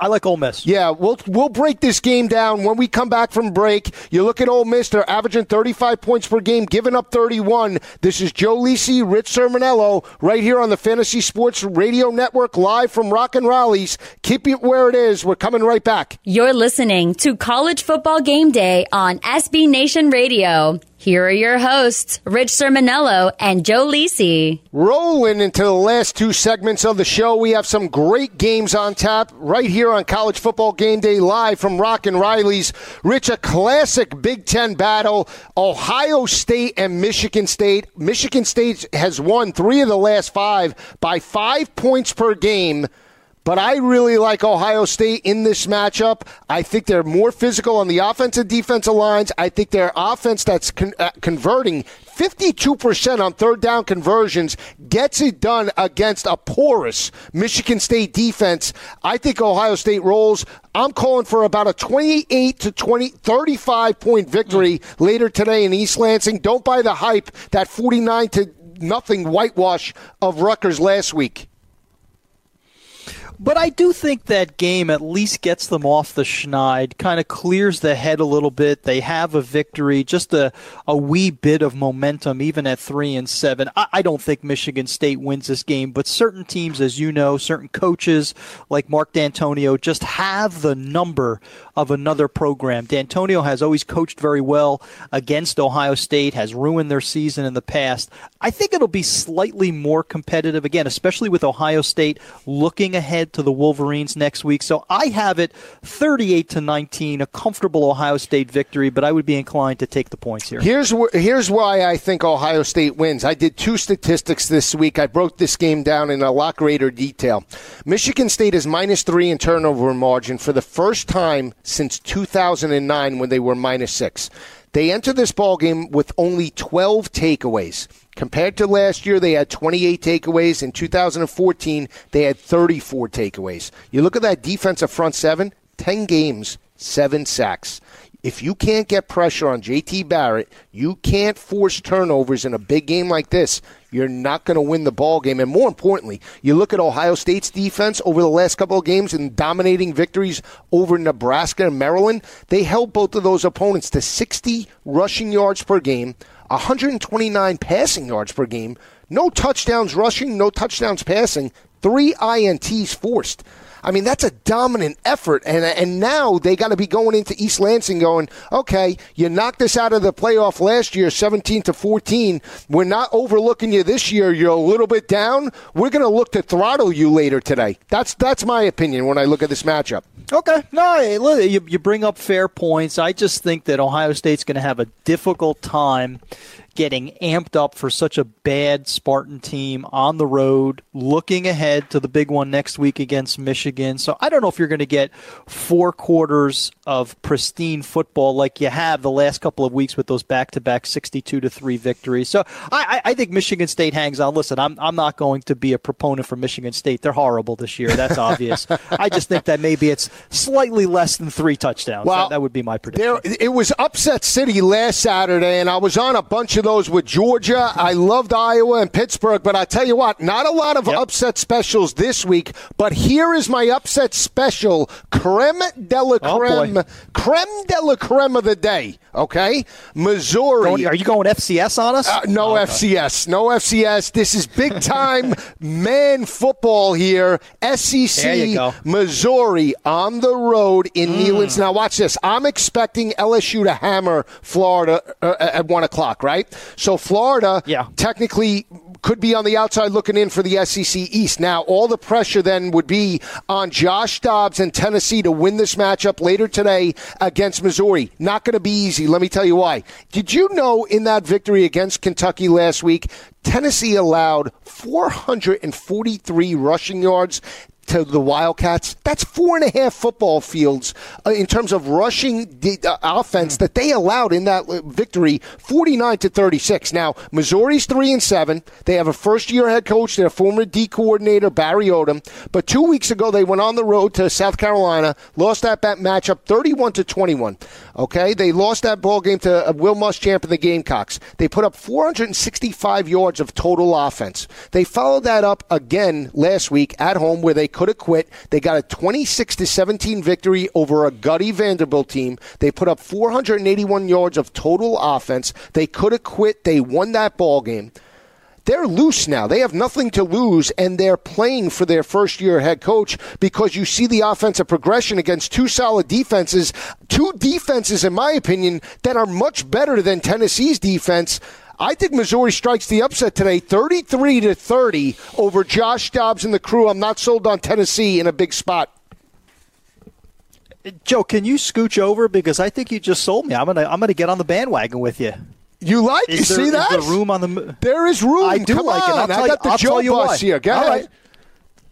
[SPEAKER 6] I like Ole Miss.
[SPEAKER 5] Yeah, we'll we'll break this game down when we come back from break. You look at Ole Miss; they're averaging 35 points per game, giving up 31. This is Joe Lisi, Rich Cirminiello, right here on the Fantasy Sports Radio Network, live from Rock and Raleigh's. Keep it where it is. We're coming right back.
[SPEAKER 2] You're listening to College Football Game Day on SB Nation Radio. Here are your hosts, Rich Cirminiello and Joe Lisi.
[SPEAKER 5] Rolling into the last two segments of the show, we have some great games on tap right here on College Football Game Day live from Rock and Riley's. Rich, a classic Big Ten battle. Ohio State and Michigan State. Michigan State has won three of the last five by five points per game. But I really like Ohio State in this matchup. I think they're more physical on the offensive defensive lines. I think their offense that's con- uh, converting 52% on third down conversions gets it done against a porous Michigan State defense. I think Ohio State rolls. I'm calling for about a 28 to 20, 35 point victory mm. later today in East Lansing. Don't buy the hype that 49 to nothing whitewash of Rutgers last week.
[SPEAKER 6] But I do think that game at least gets them off the schneid, kind of clears the head a little bit. They have a victory, just a, a wee bit of momentum, even at three and seven. I, I don't think Michigan State wins this game, but certain teams, as you know, certain coaches like Mark Dantonio just have the number of another program. Dantonio has always coached very well against Ohio State, has ruined their season in the past. I think it'll be slightly more competitive again, especially with Ohio State looking ahead to the Wolverines next week. So I have it 38 to 19, a comfortable Ohio State victory, but I would be inclined to take the points here.
[SPEAKER 5] Here's wh- here's why I think Ohio State wins. I did two statistics this week. I broke this game down in a lot greater detail. Michigan State is minus three in turnover margin for the first time since 2009 when they were minus six. They enter this ball game with only 12 takeaways. Compared to last year, they had 28 takeaways. In 2014, they had 34 takeaways. You look at that defensive front seven, 10 games, seven sacks. If you can't get pressure on JT Barrett, you can't force turnovers in a big game like this. You're not going to win the ball game. And more importantly, you look at Ohio State's defense over the last couple of games and dominating victories over Nebraska and Maryland. They held both of those opponents to 60 rushing yards per game, 129 passing yards per game, no touchdowns rushing, no touchdowns passing, three INTs forced. I mean, that's a dominant effort. And, and now they got to be going into East Lansing going, okay, you knocked us out of the playoff last year, 17 to 14. We're not overlooking you this year. You're a little bit down. We're going to look to throttle you later today. That's, that's my opinion when I look at this matchup.
[SPEAKER 6] Okay. No, you, you bring up fair points. I just think that Ohio State's going to have a difficult time getting amped up for such a bad Spartan team on the road, looking ahead to the big one next week against Michigan. So I don't know if you're going to get four quarters of pristine football like you have the last couple of weeks with those back-to-back 62 to three victories. So I, I think Michigan State hangs on. Listen, I'm I'm not going to be a proponent for Michigan State. They're horrible this year. That's [LAUGHS] obvious. I just think that maybe it's slightly less than three touchdowns. Well, that, that would be my prediction.
[SPEAKER 5] There, it was upset city last Saturday, and I was on a bunch of those with Georgia. I loved Iowa and Pittsburgh, but I tell you what, not a lot of yep. upset specials this week. But here is my upset special: creme de la oh, creme, oh creme de la creme of the day. Okay, Missouri.
[SPEAKER 6] Are you going FCS on us?
[SPEAKER 5] Uh, no oh, okay. FCS. No FCS. This is big time [LAUGHS] man football here. SEC Missouri on the road in mm. Neylands. Now watch this. I'm expecting LSU to hammer Florida uh, at one o'clock. Right. So Florida,
[SPEAKER 6] yeah.
[SPEAKER 5] technically could be on the outside looking in for the SEC East. Now, all the pressure then would be on Josh Dobbs and Tennessee to win this matchup later today against Missouri. Not going to be easy. Let me tell you why. Did you know in that victory against Kentucky last week, Tennessee allowed 443 rushing yards to the Wildcats. That's four and a half football fields uh, in terms of rushing uh, offense that they allowed in that uh, victory, 49 to 36. Now, Missouri's 3 and 7. They have a first year head coach, their former D coordinator, Barry Odom. But two weeks ago, they went on the road to South Carolina, lost that matchup 31 to 21. Okay, they lost that ball game to uh, Will Muschamp and the Gamecocks. They put up 465 yards of total offense. They followed that up again last week at home where they could have quit. They got a 26 to 17 victory over a gutty Vanderbilt team. They put up 481 yards of total offense. They could have quit. They won that ball game they're loose now. They have nothing to lose, and they're playing for their first year head coach because you see the offensive progression against two solid defenses, two defenses, in my opinion, that are much better than Tennessee's defense. I think Missouri strikes the upset today, 33 to 30 over Josh Dobbs and the crew. I'm not sold on Tennessee in a big spot.
[SPEAKER 6] Joe, can you scooch over because I think you just sold me. I'm gonna I'm gonna get on the bandwagon with you.
[SPEAKER 5] You like?
[SPEAKER 6] Is
[SPEAKER 5] you
[SPEAKER 6] there,
[SPEAKER 5] see that?
[SPEAKER 6] Is there room on the?
[SPEAKER 5] There is room.
[SPEAKER 6] I do
[SPEAKER 5] Come
[SPEAKER 6] like
[SPEAKER 5] on.
[SPEAKER 6] it. I'll
[SPEAKER 5] I got the
[SPEAKER 6] I'll
[SPEAKER 5] Joe
[SPEAKER 6] bus
[SPEAKER 5] what. here. Go All ahead. Right.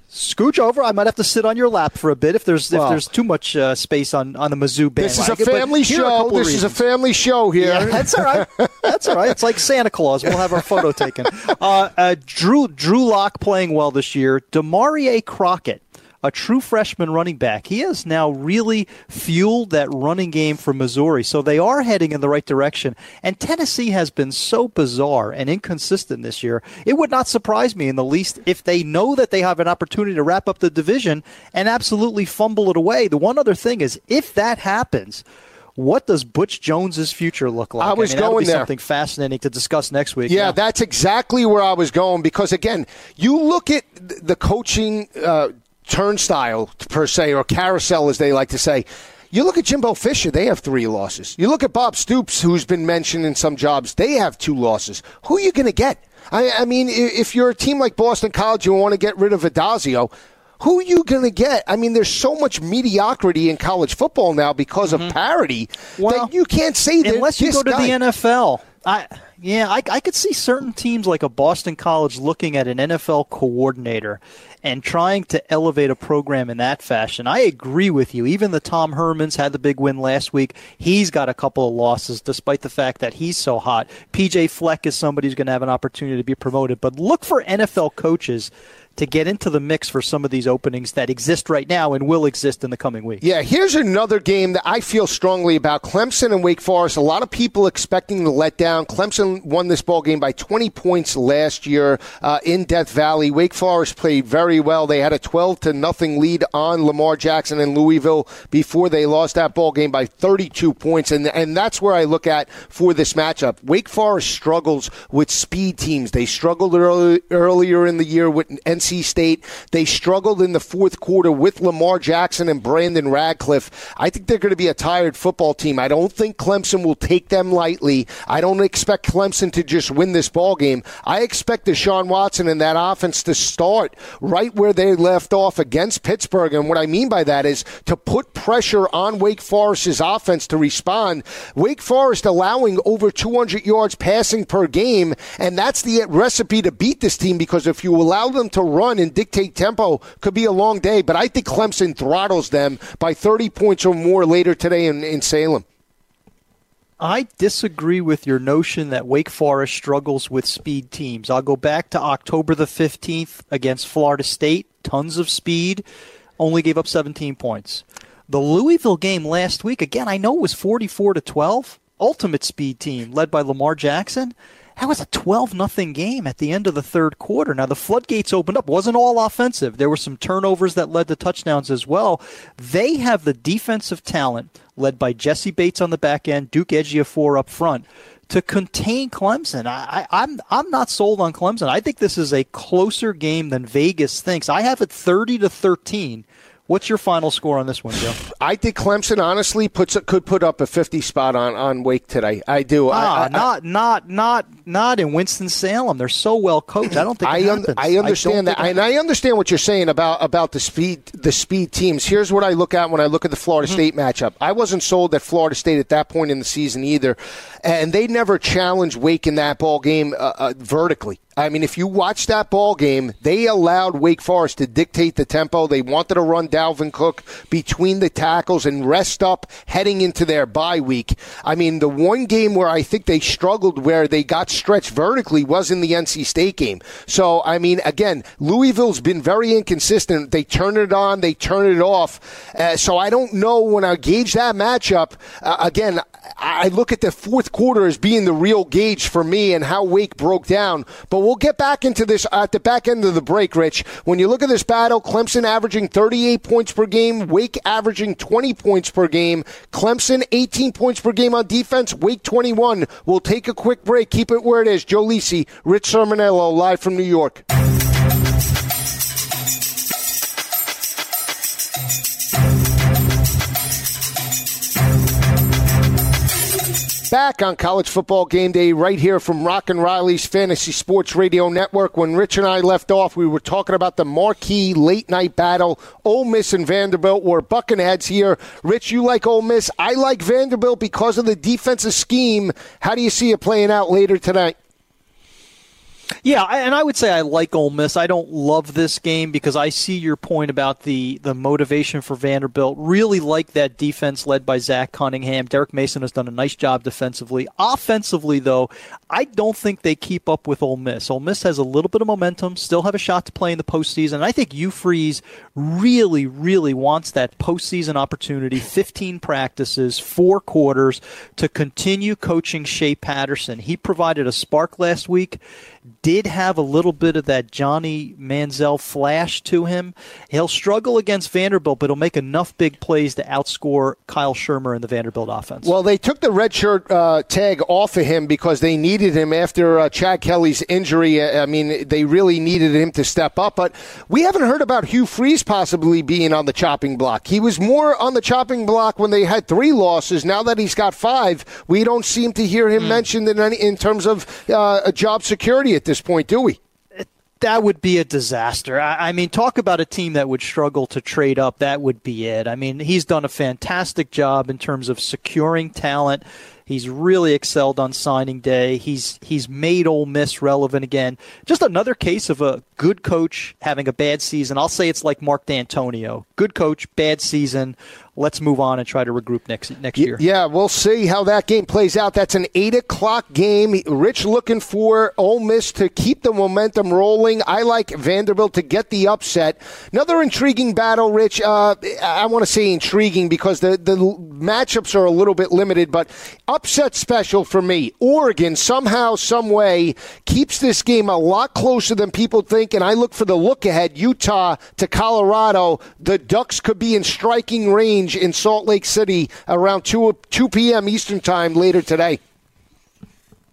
[SPEAKER 6] Scooch over. I might have to sit on your lap for a bit if there's well, if there's too much uh, space on, on the Mizzou bandwagon.
[SPEAKER 5] This is a family show. A this is a family show here.
[SPEAKER 6] Yeah, [LAUGHS] that's all right. that's all right. It's like Santa Claus. We'll have our photo taken. [LAUGHS] Uh, uh, Drew Drew Lock playing well this year. Damarea Crockett a true freshman running back. He has now really fueled that running game for Missouri. So they are heading in the right direction. And Tennessee has been so bizarre and inconsistent this year. It would not surprise me in the least if they know that they have an opportunity to wrap up the division and absolutely fumble it away. The one other thing is if that happens, what does Butch Jones's future look like?
[SPEAKER 5] I was
[SPEAKER 6] I mean,
[SPEAKER 5] going there.
[SPEAKER 6] Something fascinating to discuss next week.
[SPEAKER 5] Yeah, yeah, that's exactly where I was going because again, you look at the coaching uh, turnstile per se, or carousel as they like to say. You look at Jimbo Fisher, they have three losses. You look at Bob Stoops, who's been mentioned in some jobs, they have two losses. Who are you going to get? I, I, mean, if you're a team like Boston College, you want to get rid of Addazio. Who are you going to get? I mean, there's so much mediocrity in college football now because mm-hmm. of parity well, that you can't say that.
[SPEAKER 6] Unless you go to
[SPEAKER 5] guy.
[SPEAKER 6] the NFL. I, yeah, I, I could see certain teams like a Boston College looking at an NFL coordinator and trying to elevate a program in that fashion. I agree with you. Even the Tom Hermans had the big win last week. He's got a couple of losses despite the fact that he's so hot. PJ Fleck is somebody who's going to have an opportunity to be promoted. But look for NFL coaches to get into the mix for some of these openings that exist right now and will exist in the coming weeks.
[SPEAKER 5] Yeah, here's another game that I feel strongly about Clemson and Wake Forest. A lot of people expecting the letdown. Clemson won this ball game by 20 points last year uh, in Death Valley. Wake Forest played very well. They had a 12 to nothing lead on Lamar Jackson in Louisville before they lost that ball game by 32 points. And, and that's where I look at for this matchup. Wake Forest struggles with speed teams. They struggled early, earlier in the year with NC NC State. They struggled in the fourth quarter with Lamar Jackson and Brandon Radcliff. I think they're going to be a tired football team. I don't think Clemson will take them lightly. I don't expect Clemson to just win this ball game. I expect Deshaun Watson and that offense to start right where they left off against Pittsburgh. And what I mean by that is to put pressure on Wake Forest's offense to respond. Wake Forest allowing over 200 yards passing per game, and that's the recipe to beat this team because if you allow them to run and dictate tempo could be a long day. But I think Clemson throttles them by 30 points or more later today in, in Salem.
[SPEAKER 6] I disagree with your notion that Wake Forest struggles with speed teams. I'll go back to October the 15th against Florida State. Tons of speed, only gave up 17 points. The Louisville game last week, again, I know it was 44 to 12. Ultimate speed team led by Lamar Jackson. That was a 12 nothing game at the end of the third quarter. Now the floodgates opened up. Wasn't all offensive. There were some turnovers that led to touchdowns as well. They have the defensive talent led by Jessie Bates on the back end, Duke Ejiofor up front to contain Clemson. I, am I'm, I'm not sold on Clemson. I think this is a closer game than Vegas thinks. I have it 30 to 13 What's your final score on this one, Joe?
[SPEAKER 5] I think Clemson honestly puts could put up a 50 spot on, on Wake today. I do.
[SPEAKER 6] Ah,
[SPEAKER 5] I, I,
[SPEAKER 6] not not not not in Winston Salem. They're so well coached. I don't think I, un-
[SPEAKER 5] I understand that, and I understand what you're saying about about the speed the speed teams. Here's what I look at when I look at the Florida mm-hmm. State matchup. I wasn't sold at Florida State at that point in the season either, and they never challenged Wake in that ball game uh, uh, vertically. I mean, if you watch that ball game, they allowed Wake Forest to dictate the tempo. They wanted to run Dalvin Cook between the tackles and rest up heading into their bye week. I mean, the one game where I think they struggled, where they got stretched vertically, was in the NC State game. So, I mean, again, Louisville's been very inconsistent. They turn it on, they turn it off. Uh, so I don't know when I gauge that matchup. Uh, again, I look at the fourth quarter as being the real gauge for me and how Wake broke down. But we'll get back into this at the back end of the break, Rich. When you look at this battle, Clemson averaging 38 points per game, Wake averaging 20 points per game, Clemson 18 points per game on defense, Wake 21. We'll take a quick break. Keep it where it is. Joe Lisi, Rich Cirminiello, live from New York. Back on college football game day right here from Rock and Riley's Fantasy Sports Radio Network. When Rich and I left off, we were talking about the marquee late night battle, Ole Miss and Vanderbilt. We're bucking heads here. Rich, you like Ole Miss. I like Vanderbilt because of the defensive scheme. How do you see it playing out later tonight?
[SPEAKER 6] Yeah, and I would say I like Ole Miss. I don't love this game because I see your point about the the motivation for Vanderbilt. Really like that defense led by Zach Cunningham. Derek Mason has done a nice job defensively. Offensively, though, I don't think they keep up with Ole Miss. Ole Miss has a little bit of momentum, still have a shot to play in the postseason. I think Hugh Freeze really, really wants that postseason opportunity. 15 practices, four quarters to continue coaching Shea Patterson. He provided a spark last week did have a little bit of that Johnny Manziel flash to him. He'll struggle against Vanderbilt, but he'll make enough big plays to outscore Kyle Shurmur in the Vanderbilt offense.
[SPEAKER 5] Well, they took the red shirt uh, tag off of him because they needed him after uh, Chad Kelly's injury. I mean, they really needed him to step up. But we haven't heard about Hugh Freeze possibly being on the chopping block. He was more on the chopping block when they had three losses. Now that he's got five, we don't seem to hear him mm. mentioned in, any, in terms of uh, job security at this point, do we?
[SPEAKER 6] That would be a disaster. I, I, mean, talk about a team that would struggle to trade up. That would be it. I mean, he's done a fantastic job in terms of securing talent. He's really excelled on signing day. He's he's made Ole Miss relevant again. Just another case of a good coach having a bad season. I'll say it's like Mark Dantonio. Good coach, bad season let's move on and try to regroup next next year.
[SPEAKER 5] Yeah, we'll see how that game plays out. That's an eight o'clock game. Rich looking for Ole Miss to keep the momentum rolling. I like Vanderbilt to get the upset. Another intriguing battle, Rich. Uh, I want to say intriguing because the the matchups are a little bit limited, but upset special for me. Oregon somehow, some way keeps this game a lot closer than people think, and I look for the look ahead. Utah to Colorado. The Ducks could be in striking range in Salt Lake City around 2, 2 p.m. Eastern Time later today.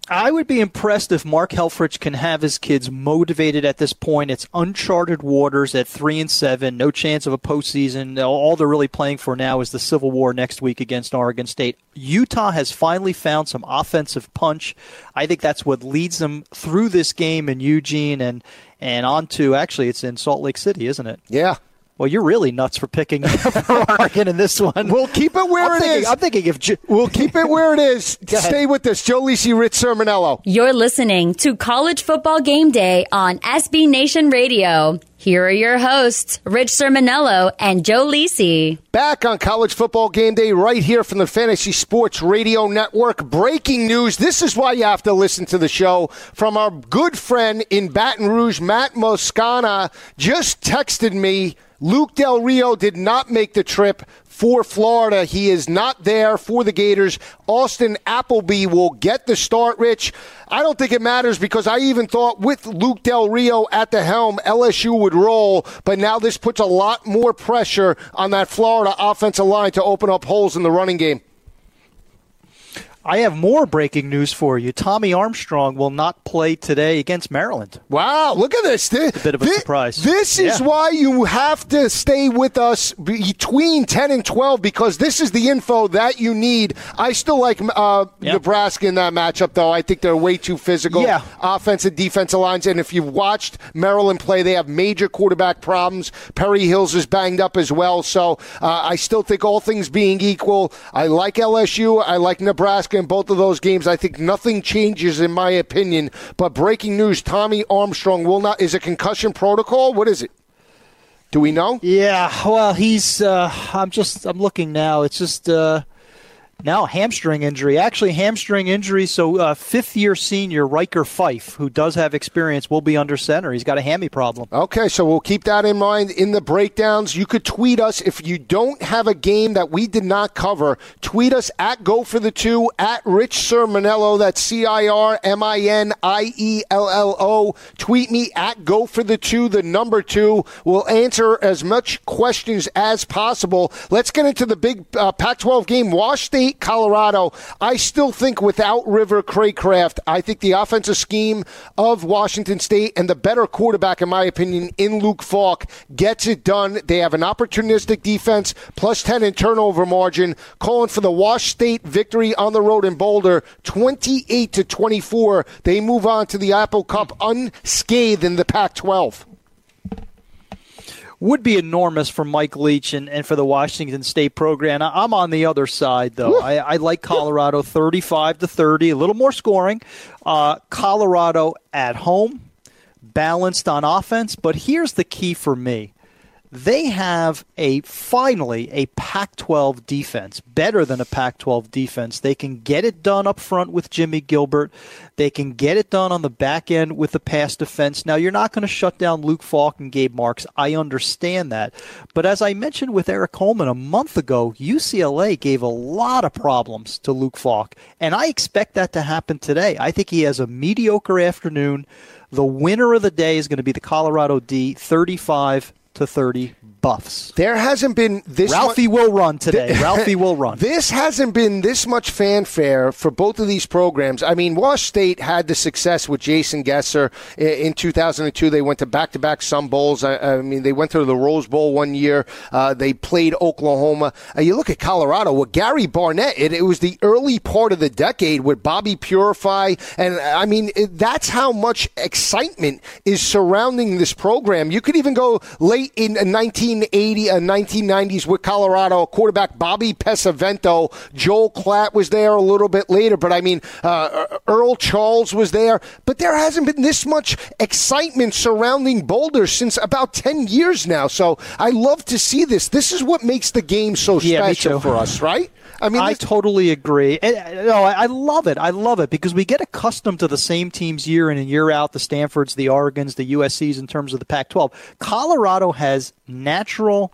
[SPEAKER 6] I would be impressed if Mark Helfrich can have his kids motivated at this point. It's uncharted waters at three and seven, no chance of a postseason. All they're really playing for now is the Civil War next week against Oregon State. Utah has finally found some offensive punch. I think that's what leads them through this game in Eugene and and on to actually it's in Salt Lake City, isn't it?
[SPEAKER 5] Yeah,
[SPEAKER 6] well, you're really nuts for picking [LAUGHS] for Oregon in this one.
[SPEAKER 5] We'll keep it where
[SPEAKER 6] I'm
[SPEAKER 5] it
[SPEAKER 6] thinking,
[SPEAKER 5] is.
[SPEAKER 6] I'm thinking if J-
[SPEAKER 5] we'll keep it where it [LAUGHS] is. Stay with us, Joe Lisi, Rich Cirminiello.
[SPEAKER 2] You're listening to College Football Game Day on SB Nation Radio. Here are your hosts, Rich Cirminiello and Joe Lisi.
[SPEAKER 5] Back on College Football Game Day, right here from the Fantasy Sports Radio Network. Breaking news. This is why you have to listen to the show from our good friend in Baton Rouge, Matt Moscona, just texted me Luke Del Rio did not make the trip for Florida. He is not there for the Gators. Austin Appleby will get the start, Rich. I don't think it matters because I even thought with Luke Del Rio at the helm, LSU would roll, but now this puts a lot more pressure on that Florida offensive line to open up holes in the running game.
[SPEAKER 6] I have more breaking news for you. Tommy Armstrong will not play today against Maryland.
[SPEAKER 5] Wow, look at this. this
[SPEAKER 6] a bit of a
[SPEAKER 5] this,
[SPEAKER 6] surprise.
[SPEAKER 5] This is yeah. why you have to stay with us between 10 and 12 because this is the info that you need. I still like uh, yep. Nebraska in that matchup, though. I think they're way too physical.
[SPEAKER 6] Yeah.
[SPEAKER 5] Offensive, defensive lines. And if you've watched Maryland play, they have major quarterback problems. Perry Hills is banged up as well. So uh, I still think all things being equal, I like LSU. I like Nebraska in both of those games. I think nothing changes in my opinion. But breaking news: Tommy Armstrong will not. Is a concussion protocol? What is it? Do we know?
[SPEAKER 6] Yeah. Well, he's. Uh, I'm just. I'm looking now. It's just. Uh, now, hamstring injury. Actually, hamstring injury. So, uh, fifth year senior Ryker Fyfe, who does have experience, will be under center. He's got a hammy problem.
[SPEAKER 5] Okay, so we'll keep that in mind in the breakdowns. You could tweet us if you don't have a game that we did not cover. Tweet us at Go for the Two, at Rich Cirminiello. That's C I R M I N I E L L O. Tweet me at Go for the Two, the number two. We'll answer as much questions as possible. Let's get into the big uh, Pac 12 game. Wash State Colorado. I still think without River Cracraft, I think the offensive scheme of Washington State and the better quarterback, in my opinion, in Luke Falk gets it done. They have an opportunistic defense, plus 10 in turnover margin, calling for the Wash State victory on the road in Boulder, 28 to 24. They move on to the Apple Cup unscathed in the Pac 12.
[SPEAKER 6] Would be enormous for Mike Leach and, and for the Washington State program. I'm on the other side, though. I, I, like Colorado 35 to 30, a little more scoring. Uh, Colorado at home, balanced on offense. But here's the key for me they have a finally a Pac 12 defense, better than a Pac 12 defense. They can get it done up front with Jimmie Gilbert. They can get it done on the back end with the pass defense. Now, you're not going to shut down Luke Falk and Gabe Marks. I understand that. But as I mentioned with Erik Coleman a month ago, UCLA gave a lot of problems to Luke Falk. And I expect that to happen today. I think he has a mediocre afternoon. The winner of the day is going to be the Colorado D, 35 to 30 buffs.
[SPEAKER 5] There hasn't been this.
[SPEAKER 6] Ralphie mu- will run today. Th- [LAUGHS] Ralphie will run.
[SPEAKER 5] This hasn't been this much fanfare for both of these programs. I mean, Wash State had the success with Jason Gesser in 2002. They went to back-to-back Sun Bowls. I, I mean, they went to the Rose Bowl one year. Uh, they played Oklahoma. Uh, you look at Colorado with Gary Barnett. It, it, was the early part of the decade with Bobby Purify, and I mean, it, that's how much excitement is surrounding this program. You could even go late in 19. 1980 and 1990s with Colorado. Quarterback Bobby Pesavento. Joel Klatt was there a little bit later, but I mean, uh, Earl Charles was there. But there hasn't been this much excitement surrounding Boulder since about 10 years now. So I love to see this. This is what makes the game so
[SPEAKER 6] yeah,
[SPEAKER 5] special for us, right?
[SPEAKER 6] I mean, I totally agree. And, uh, no, I, I love it. I love it because we get accustomed to the same teams year in and year out the Stanfords, the Oregons, the USCs in terms of the Pac 12. Colorado has natural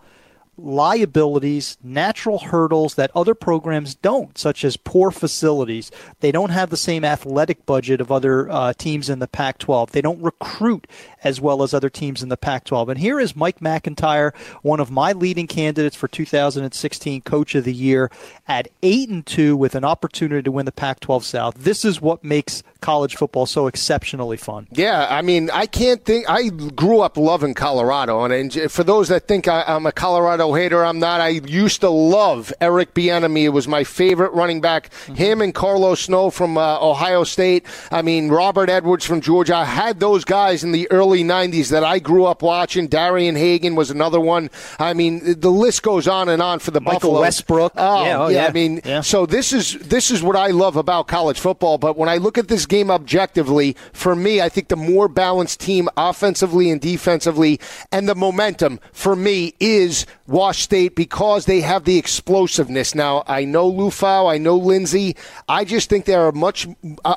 [SPEAKER 6] liabilities, natural hurdles that other programs don't, such as poor facilities. They don't have the same athletic budget of other uh, teams in the Pac 12. They don't recruit as well as other teams in the Pac 12. And here is Mike McIntyre, one of my leading candidates for 2016 Coach of the Year, at 8 and 2 with an opportunity to win the Pac 12 South. This is what makes college football so exceptionally fun.
[SPEAKER 5] Yeah, I mean, I can't think. I grew up loving Colorado. And for those that think I, am a Colorado hater, I'm not. I used to love Eric Bieniemy. It was my favorite running back. Mm-hmm. Him and Carlos Snow from uh, Ohio State. I mean, Robert Edwards from Georgia. I had those guys in the early early 90s that I grew up watching. Darian Hagan was another one. I mean, the list goes on and on for the
[SPEAKER 6] Michael
[SPEAKER 5] Buffalo.
[SPEAKER 6] Westbrook.
[SPEAKER 5] Oh,
[SPEAKER 6] yeah,
[SPEAKER 5] oh, yeah, yeah. I mean, yeah. so this is this is what I love about college football. But when I look at this game objectively, for me, I think the more balanced team offensively and defensively, and the momentum for me is Wash State because they have the explosiveness. Now, I know Liufau, I know Lindsay. I just think they're a much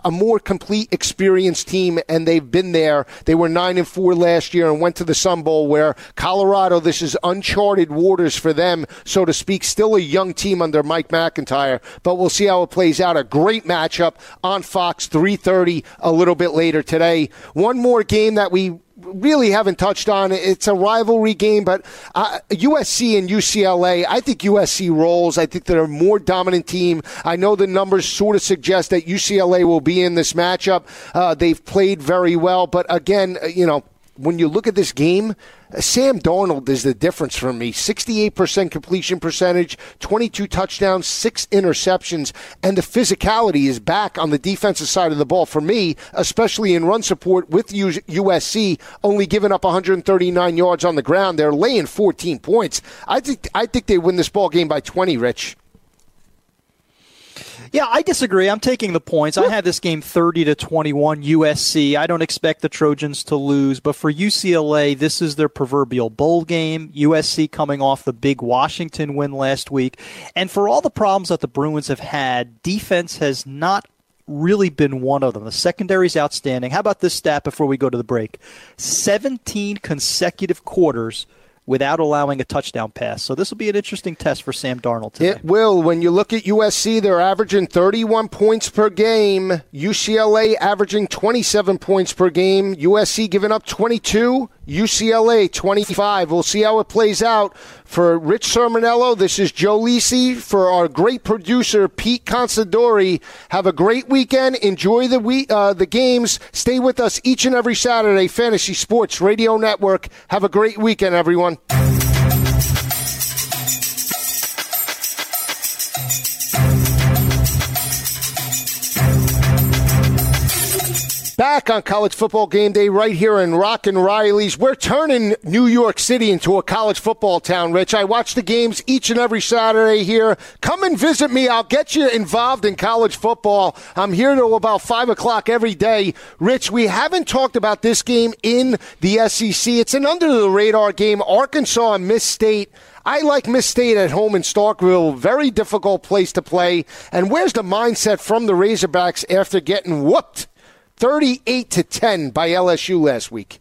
[SPEAKER 5] a more complete, experienced team, and they've been there. They were nine and four last year and went to the Sun Bowl, where Colorado, this is uncharted waters for them, so to speak. Still a young team under Mike MacIntyre, but we'll see how it plays out. A great matchup on Fox, 3:30 a little bit later today. One more game that we really haven't touched on. It's a rivalry game, but uh, USC and UCLA, I think USC rolls. I think they're a more dominant team. I know the numbers sort of suggest that UCLA will be in this matchup. Uh, they've played very well, but again, uh, you know, when you look at this game, Sam Darnold is the difference for me. 68% completion percentage, 22 touchdowns, six interceptions, and the physicality is back on the defensive side of the ball for me, especially in run support with USC only giving up 139 yards on the ground. They're laying 14 points. I think I think they win this ball game by 20, Rich.
[SPEAKER 6] Yeah, I disagree. I'm taking the points. I had this game 30 to 21 USC. I don't expect the Trojans to lose, but for UCLA, this is their proverbial bowl game. USC coming off the big Washington win last week. And for all the problems that the Bruins have had, defense has not really been one of them. The secondary is outstanding. How about this stat before we go to the break? 17 consecutive quarters – without allowing a touchdown pass. So this will be an interesting test for Sam Darnold today.
[SPEAKER 5] It will. When you look at USC, they're averaging 31 points per game. UCLA averaging 27 points per game. USC giving up 22. UCLA 25. We'll see how it plays out. For Rich Cirminiello, this is Joe Lisi. For our great producer, Pete Considori, have a great weekend. Enjoy the week, uh, the games. Stay with us each and every Saturday. Fantasy Sports Radio Network. Have a great weekend, everyone. Back on college football game day right here in Rock and Riley's. We're turning New York City into a college football town, Rich. I watch the games each and every Saturday here. Come and visit me. I'll get you involved in college football. I'm here till about 5 o'clock every day. Rich, we haven't talked about this game in the SEC. It's an under the radar game. Arkansas and Miss State. I like Miss State at home in Starkville. Very difficult place to play. And where's the mindset from the Razorbacks after getting whooped 38 to 10 by LSU last week?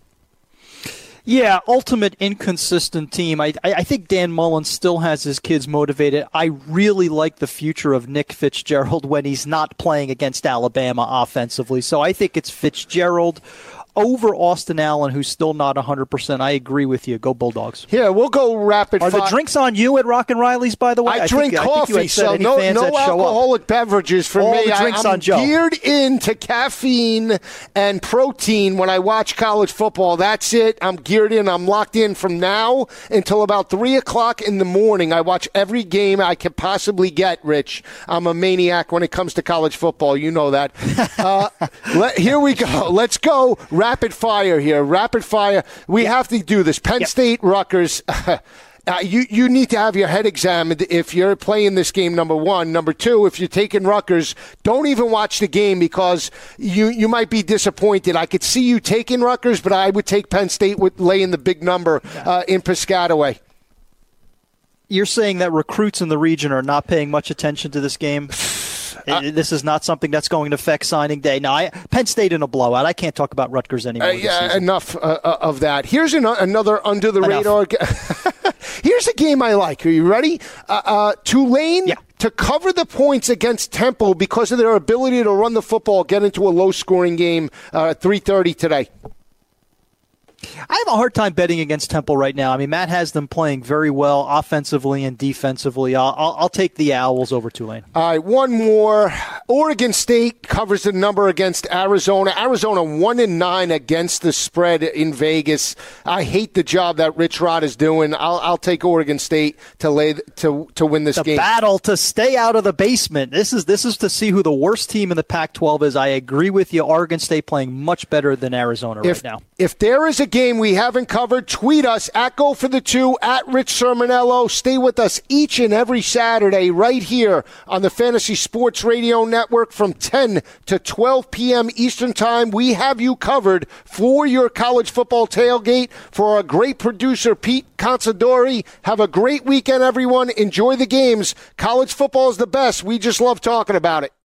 [SPEAKER 6] Yeah, ultimate inconsistent team. I, I think Dan Mullen still has his kids motivated. I really like the future of Nick Fitzgerald when he's not playing against Alabama offensively. So I think it's Fitzgerald over Austin Allen, who's still not 100%. I agree with you. Go Bulldogs.
[SPEAKER 5] Yeah, we'll go rapid
[SPEAKER 6] Are
[SPEAKER 5] fire.
[SPEAKER 6] the drinks on you at Rock and Riley's, by the way?
[SPEAKER 5] I, drink
[SPEAKER 6] think,
[SPEAKER 5] coffee,
[SPEAKER 6] I
[SPEAKER 5] so no, no alcoholic beverages for
[SPEAKER 6] All
[SPEAKER 5] me.
[SPEAKER 6] the drinks
[SPEAKER 5] I, am
[SPEAKER 6] on Joe.
[SPEAKER 5] geared into caffeine and protein when I watch college football. That's it. I'm geared in. I'm locked in from now until about 3 o'clock in the morning. I watch every game I can possibly get, Rich. I'm a maniac when it comes to college football. You know that. [LAUGHS] uh, let, here we go. Let's go rapid fire here. Rapid fire. We have to do this. Penn State, Rutgers. [LAUGHS] Uh, you you need to have your head examined if you're playing this game. Number one, number two, if you're taking Rutgers, don't even watch the game because you you might be disappointed. I could see you taking Rutgers, but I would take Penn State with laying the big number uh, in Piscataway.
[SPEAKER 6] You're saying that recruits in the region are not paying much attention to this game? [LAUGHS] Uh, this is not something that's going to affect signing day. Now, I, Penn State in a blowout. I can't talk about Rutgers anymore.
[SPEAKER 5] Uh, yeah, enough uh, of that. Here's an, another under the radar. [LAUGHS] Here's a game I like. Are you ready? Uh, uh, Tulane.
[SPEAKER 6] Yeah.
[SPEAKER 5] To cover the points against Temple because of their ability to run the football, get into a low-scoring game. Uh, Three thirty today.
[SPEAKER 6] I have a hard time betting against Temple right now. I mean, Matt has them playing very well offensively and defensively. I'll, I'll, I'll, take the Owls over Tulane.
[SPEAKER 5] All right, one more. Oregon State covers the number against Arizona. Arizona one and nine against the spread in Vegas. I hate the job that Rich Rod is doing. I'll, I'll take Oregon State to lay to to win this
[SPEAKER 6] the
[SPEAKER 5] game.
[SPEAKER 6] battle to stay out of the basement. This is this is to see who the worst team in the Pac-12 is. I agree with you. Oregon State playing much better than Arizona
[SPEAKER 5] if,
[SPEAKER 6] right now.
[SPEAKER 5] If there is a game we haven't covered, tweet us at Go for the Two, at Rich Cirminiello. Stay with us each and every Saturday right here on the Fantasy Sports Radio Network from 10 to 12 p.m. Eastern Time. We have you covered for your college football tailgate. For our great producer, Pete Consadori, have a great weekend, everyone. Enjoy the games. College football is the best. We just love talking about it.